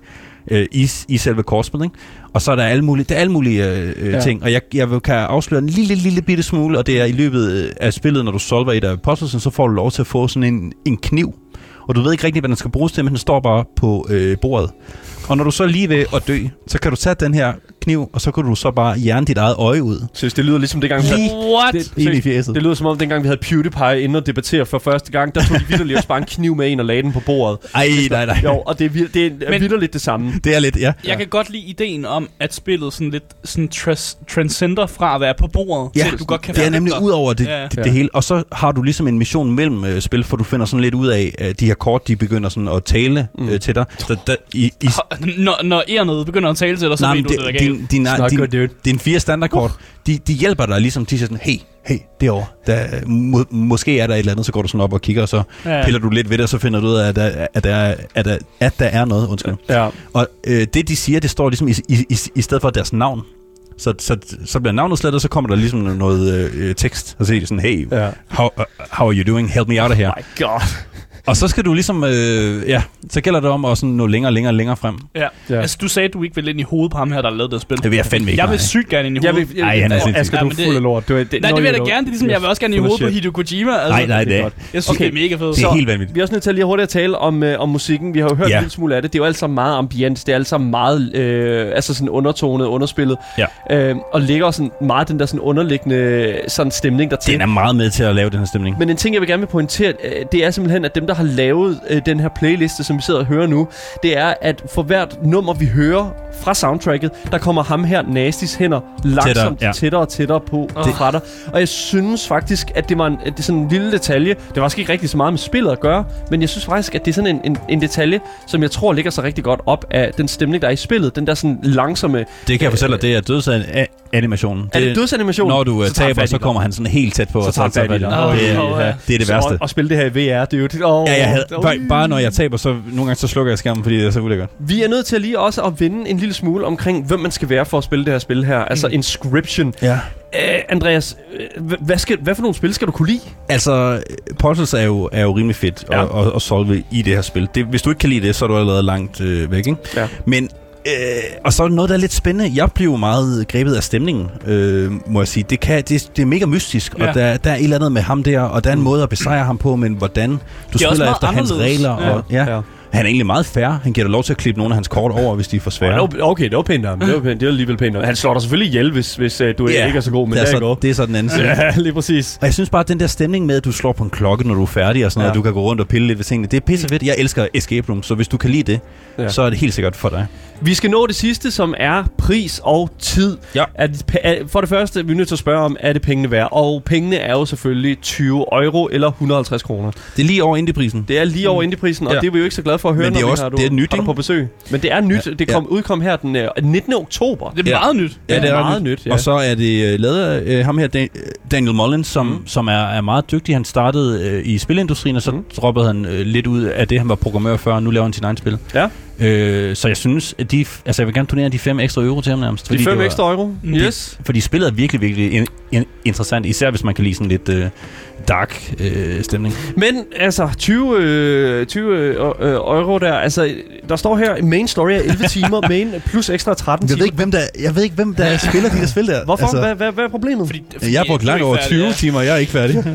øh, i, i selve kortspillet. Ikke? Og så er der alle mulige, der er alle mulige øh, Ja. ja. ting, og jeg, jeg vil- kan afsløre en lille, lille bitte smule, og det er i løbet øh, af spillet, når du solver et af puzzlesen, så får du lov til at få sådan en, en kniv. Og du ved ikke rigtig, hvad den skal bruges til, men den står bare på øh, bordet. Og når du så er lige ved at dø, så kan du tage den her kniv, og så kan du så bare hjerne dit eget øje ud. Synes, det lyder ligesom dengang, vi Lige What? det, ind i seriøst, fjeset. det lyder som om, dengang vi havde PewDiePie inde og debattere for første gang, der tog de også bare en kniv med en og lagde den på bordet. Ej, nej, nej. Jo, og det er, det er Men- vidderligt det samme. Det er lidt, ja. Jeg kan godt lide ideen om, at spillet sådan lidt sådan tras- transcender fra at være på bordet, til at du godt kan det er nemlig ud over det, Ja. ja. det, Ja. det hele. Og så har du ligesom en mission mellem øh, spil, for du finder sådan lidt ud af, at de her kort, de begynder sådan at tale Mm. mm. øh, til dig. Der, der, i, i, Når, når ærnet begynder at tale til dig, så nej, ved du, det er det, galt. Din, din, It's din, dine fire standardkort, de, de hjælper dig ligesom, siger sådan, hey, hey, derovre, der, må, måske er der et eller andet, så går du sådan op og kigger, og så Ja. piller du lidt ved det, og så finder du ud af, at der, at der, at der, at der er noget, undskyld. Ja. Og øh, det, de siger, det står ligesom i, i, i, i stedet for deres navn. Så, så, så bliver navnet slettet, og så kommer der ligesom noget øh, tekst, og så er det sådan, hey, Ja. how, uh, how are you doing? Help me out of here. My god. Og så skal du ligesom, øh, ja, så gælder det om at sådan nå længere, længere, længere frem. Ja. Ja. Altså, du sagde, at du ikke ville ind i hovedet på ham her, der har lavet det spil. Det vil jeg fandme ikke. Jeg vil nej. sygt gerne ind i Jeg hovedet. vil, jeg, Ej, han er sindssyg. Asger, du er fuld af lort. Det, det, Nej, det vil jeg da gerne. Det er ligesom, jeg vil også gerne i hovedet på. Hideo Kojima. Altså, Nej, nej, det er. Jeg synes, Okay. det er mega fedt. det er helt vanvittigt. Vi er også nødt til lige hurtigt at tale om, øh, om musikken. Vi har jo hørt Ja. en lille smule af det. Det er jo alt sammen meget ambient. Det er alt sammen meget øh, altså sådan undertonet, underspillet. Ja. Øh, og ligger sådan meget den der sådan underliggende sådan stemning der til. Den er meget med til at lave den her stemning. Men en ting, jeg vil gerne vil pointere, øh, det er simpelthen, at dem, der har lavet øh, den her playliste, som vi sidder og hører nu, det er, at for hvert nummer, vi hører fra soundtracket, der kommer ham her Nastis hænder langsomt tættere, ja. tættere og tættere på det. fra dig. Og jeg synes faktisk, at det var en, at det er sådan en lille detalje. Det var faktisk ikke rigtig så meget med spillet at gøre, men jeg synes faktisk, at det er sådan en, en, en detalje, som jeg tror ligger sig rigtig godt op af den stemning, der er i spillet. Den der sådan langsomme... Det kan jeg fortælle dig, det er dødsanimationen. Er det dødsanimation? Når du øh, Så han taber, så kommer han sådan helt tæt på. Så og tager han fat i dig. det, er, ja. det er det værste. at, at spille det her i VR, det er jo... Åh, Ja, jeg havde, bare, bare når jeg taber, så nogle gange så slukker jeg skærmen, fordi det er så ulækkert. Vi er nødt til lige også at vende en lille smule omkring, hvem man skal være for at spille det her spil her. Altså Inscription. Ja. Uh, Andreas, uh, hvad, skal, hvad for nogle spil skal du kunne lide? Altså, puzzles er jo, er jo rimelig fedt Ja. at, at, at solve i det her spil. Det, hvis du ikke kan lide det, så er du allerede langt øh, væk, ikke? Ja. Men, øh, og så er noget, der er lidt spændende. Jeg blev meget grebet af stemningen, øh, må jeg sige. Det, kan, det, det er mega mystisk, Ja. og der, der er et eller andet med ham der, og der er en måde at besejre ham på, men hvordan du spiller efter hans regler. Ja. Og, ja. Ja. Han er egentlig meget fair. Han giver dig lov til at klippe nogle af hans kort over, hvis de er for svære. Okay, det var pænt af ham. Det var, pænt. det var alligevel pænt. af ham. Han slår dig selvfølgelig ihjel, hvis, hvis uh, du Ja, ikke er så god, men det er, det er så, godt. det er så den anden side. Ja, lige præcis. Og jeg synes bare, at den der stemning med, at du slår på en klokke, når du er færdig, og sådan noget, Ja. at du kan gå rundt og pille lidt ved tingene, det er pisse fedt. Jeg elsker escape room, så hvis du kan lide det, Ja. så er det helt sikkert for dig. Vi skal nå det sidste, som er pris og tid. Ja. Er det, er, for det første, vi er nødt til at spørge om, er det pengene værd? Og pengene er jo selvfølgelig 20 euro eller 150 kroner. Det er lige over indieprisen. Det er lige over indieprisen, og Ja. det er vi jo ikke så glade for at høre, Men det er når også- har, du, det er nyt, har du på besøg. Men det er nyt. Ja. Det kom, udkom her den øh, 19. oktober. Det er Ja. meget nyt. Ja, det er meget nyt, ja. Og så er det uh, lavet af uh, ham her, Dan- Daniel Mullins, som, Mm. som er, er meget dygtig. Han startede uh, i spilindustrien, og så Mm. droppede han uh, lidt ud af det, han var programmør før, og nu laver han sin egen spil. Ja. Øh, så jeg synes, at de, altså jeg vil gerne donere de 5 ekstra euro til ham nærmest. De 5 det var- ekstra euro. Yes. Fordi spillet er virkelig, virkelig in, in, interessant, især hvis man kan lide sådan lidt uh, dark uh, stemning. Men altså, 20, øh, 20 øh, øh, euro der. Altså, der står her, main story er 11 timer, [laughs] main plus ekstra 13 Jeg timer. ved ikke, hvem der, jeg ved ikke, hvem der spiller de der spil der. Hvorfor? Altså, hvad, hvad, hvad er problemet? Fordi, jeg har brugt langt over 20 timer, jeg er ikke færdig. [laughs]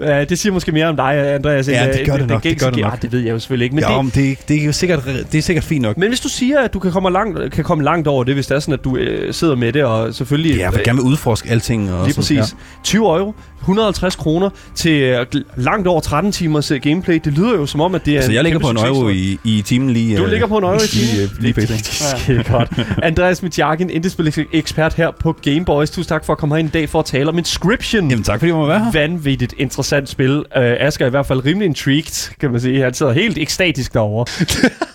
Ja, det siger måske mere om dig, Andreas. end, Ja, det øh, gør den det nok, det gør det Ja, nok. det ved jeg jo selvfølgelig ikke. Men, ja, det, det, det er jo sikkert, det er sikkert fint nok. men hvis du siger, at du kan komme langt, kan komme langt over det, hvis det er sådan, at du øh, sidder med det, og selvfølgelig... Jeg vil øh, gerne udforske alting. Og Lige præcis. 20 euro, 150 kroner til øh, langt over 13 timers gameplay. Det lyder jo som om, at det er Altså, jeg ligger på en euro i, i timen lige... Du øh, ligger på en euro i timen? Lige, lige Det-. Det er skide [laughs] godt. Andreas Mitjakin, Indiespil-ekspert her på Gameboys. Tusind tak for at komme her i dag for at tale om Inscription. Jamen tak, fordi jeg må være her. Vanvittigt interessant spil. Uh, Asger er i hvert fald rimelig intrigued, kan man sige. Han sidder helt ekstatisk derovre. [laughs]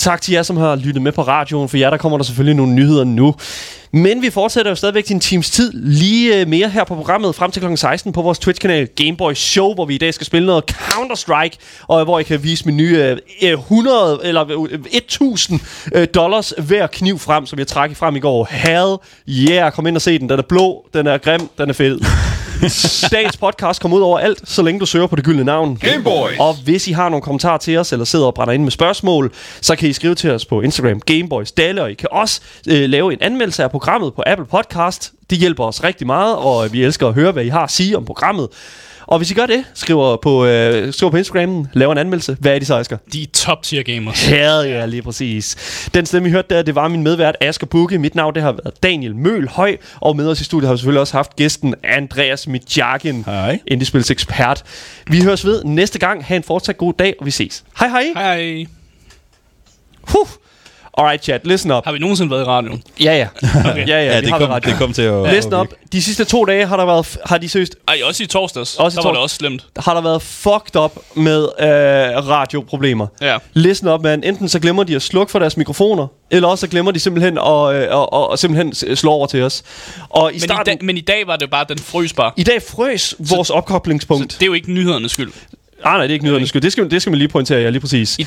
tak til jer, som har lyttet med på radioen. For jer, der kommer der selvfølgelig nogle nyheder nu. Men vi fortsætter jo stadigvæk din times tid. Lige øh, mere her på programmet frem til kl. 16 på vores Twitch-kanal Gameboy Show, hvor vi i dag skal spille noget Counter-Strike, og hvor jeg kan vise min nye 100 eller øh, 1000 øh, dollars hver kniv frem, som jeg trak frem i går. Hell yeah, kom ind og se den. Den er blå, den er grim, den er fed. Dagens podcast kommer ud over alt, så længe du søger på det gyldne navn. Gameboys. Og hvis I har nogle kommentarer til os, eller sidder og brænder ind med spørgsmål, så kan I skrive til os på Instagram, Gameboys Dalle, og I kan også øh, lave en anmeldelse af programmet på Apple Podcast. Det hjælper os rigtig meget, og vi elsker at høre, hvad I har at sige om programmet. Og hvis I gør det, skriver på, øh, skriver på Instagram, laver en anmeldelse. Hvad er de så, Asger? De er top tier gamers. Hell ja, lige præcis. Den stemme, I hørte der, det var min medvært Asger Bukke. Mit navn, det har været Daniel Møl Høj. Og med os i studiet har vi selvfølgelig også haft gæsten Andreas Mitjakin. Hej. Indiespils ekspert. Vi høres ved næste gang. Ha' en fortsat god dag, og vi ses. Hej hej. Hej, hej. Huh. Alright chat, listen up. Har vi nogensinde været i radioen? Ja ja. Okay. Ja ja, Ja, det har kom, været det kom til at... Listen up. De sidste to dage har der været, har de seriøst, Ej, også i torsdags. Også i der var tors- det også slemt. har der været fucked up med øh, radioproblemer. Ja. Listen op, man. Enten så glemmer de at slukke for deres mikrofoner, eller også så glemmer de simpelthen at, øh, og, og, og simpelthen s- slå over til os. Og i Men, starten, i dag, men i dag var det bare, den frøs bare. i dag frøs vores Så opkoblingspunkt. det er jo ikke nyhedernes skyld. Ah, nej, det er ikke nyhedernes skyld. Det skal, det skal man lige pointere, ja, lige præcis. I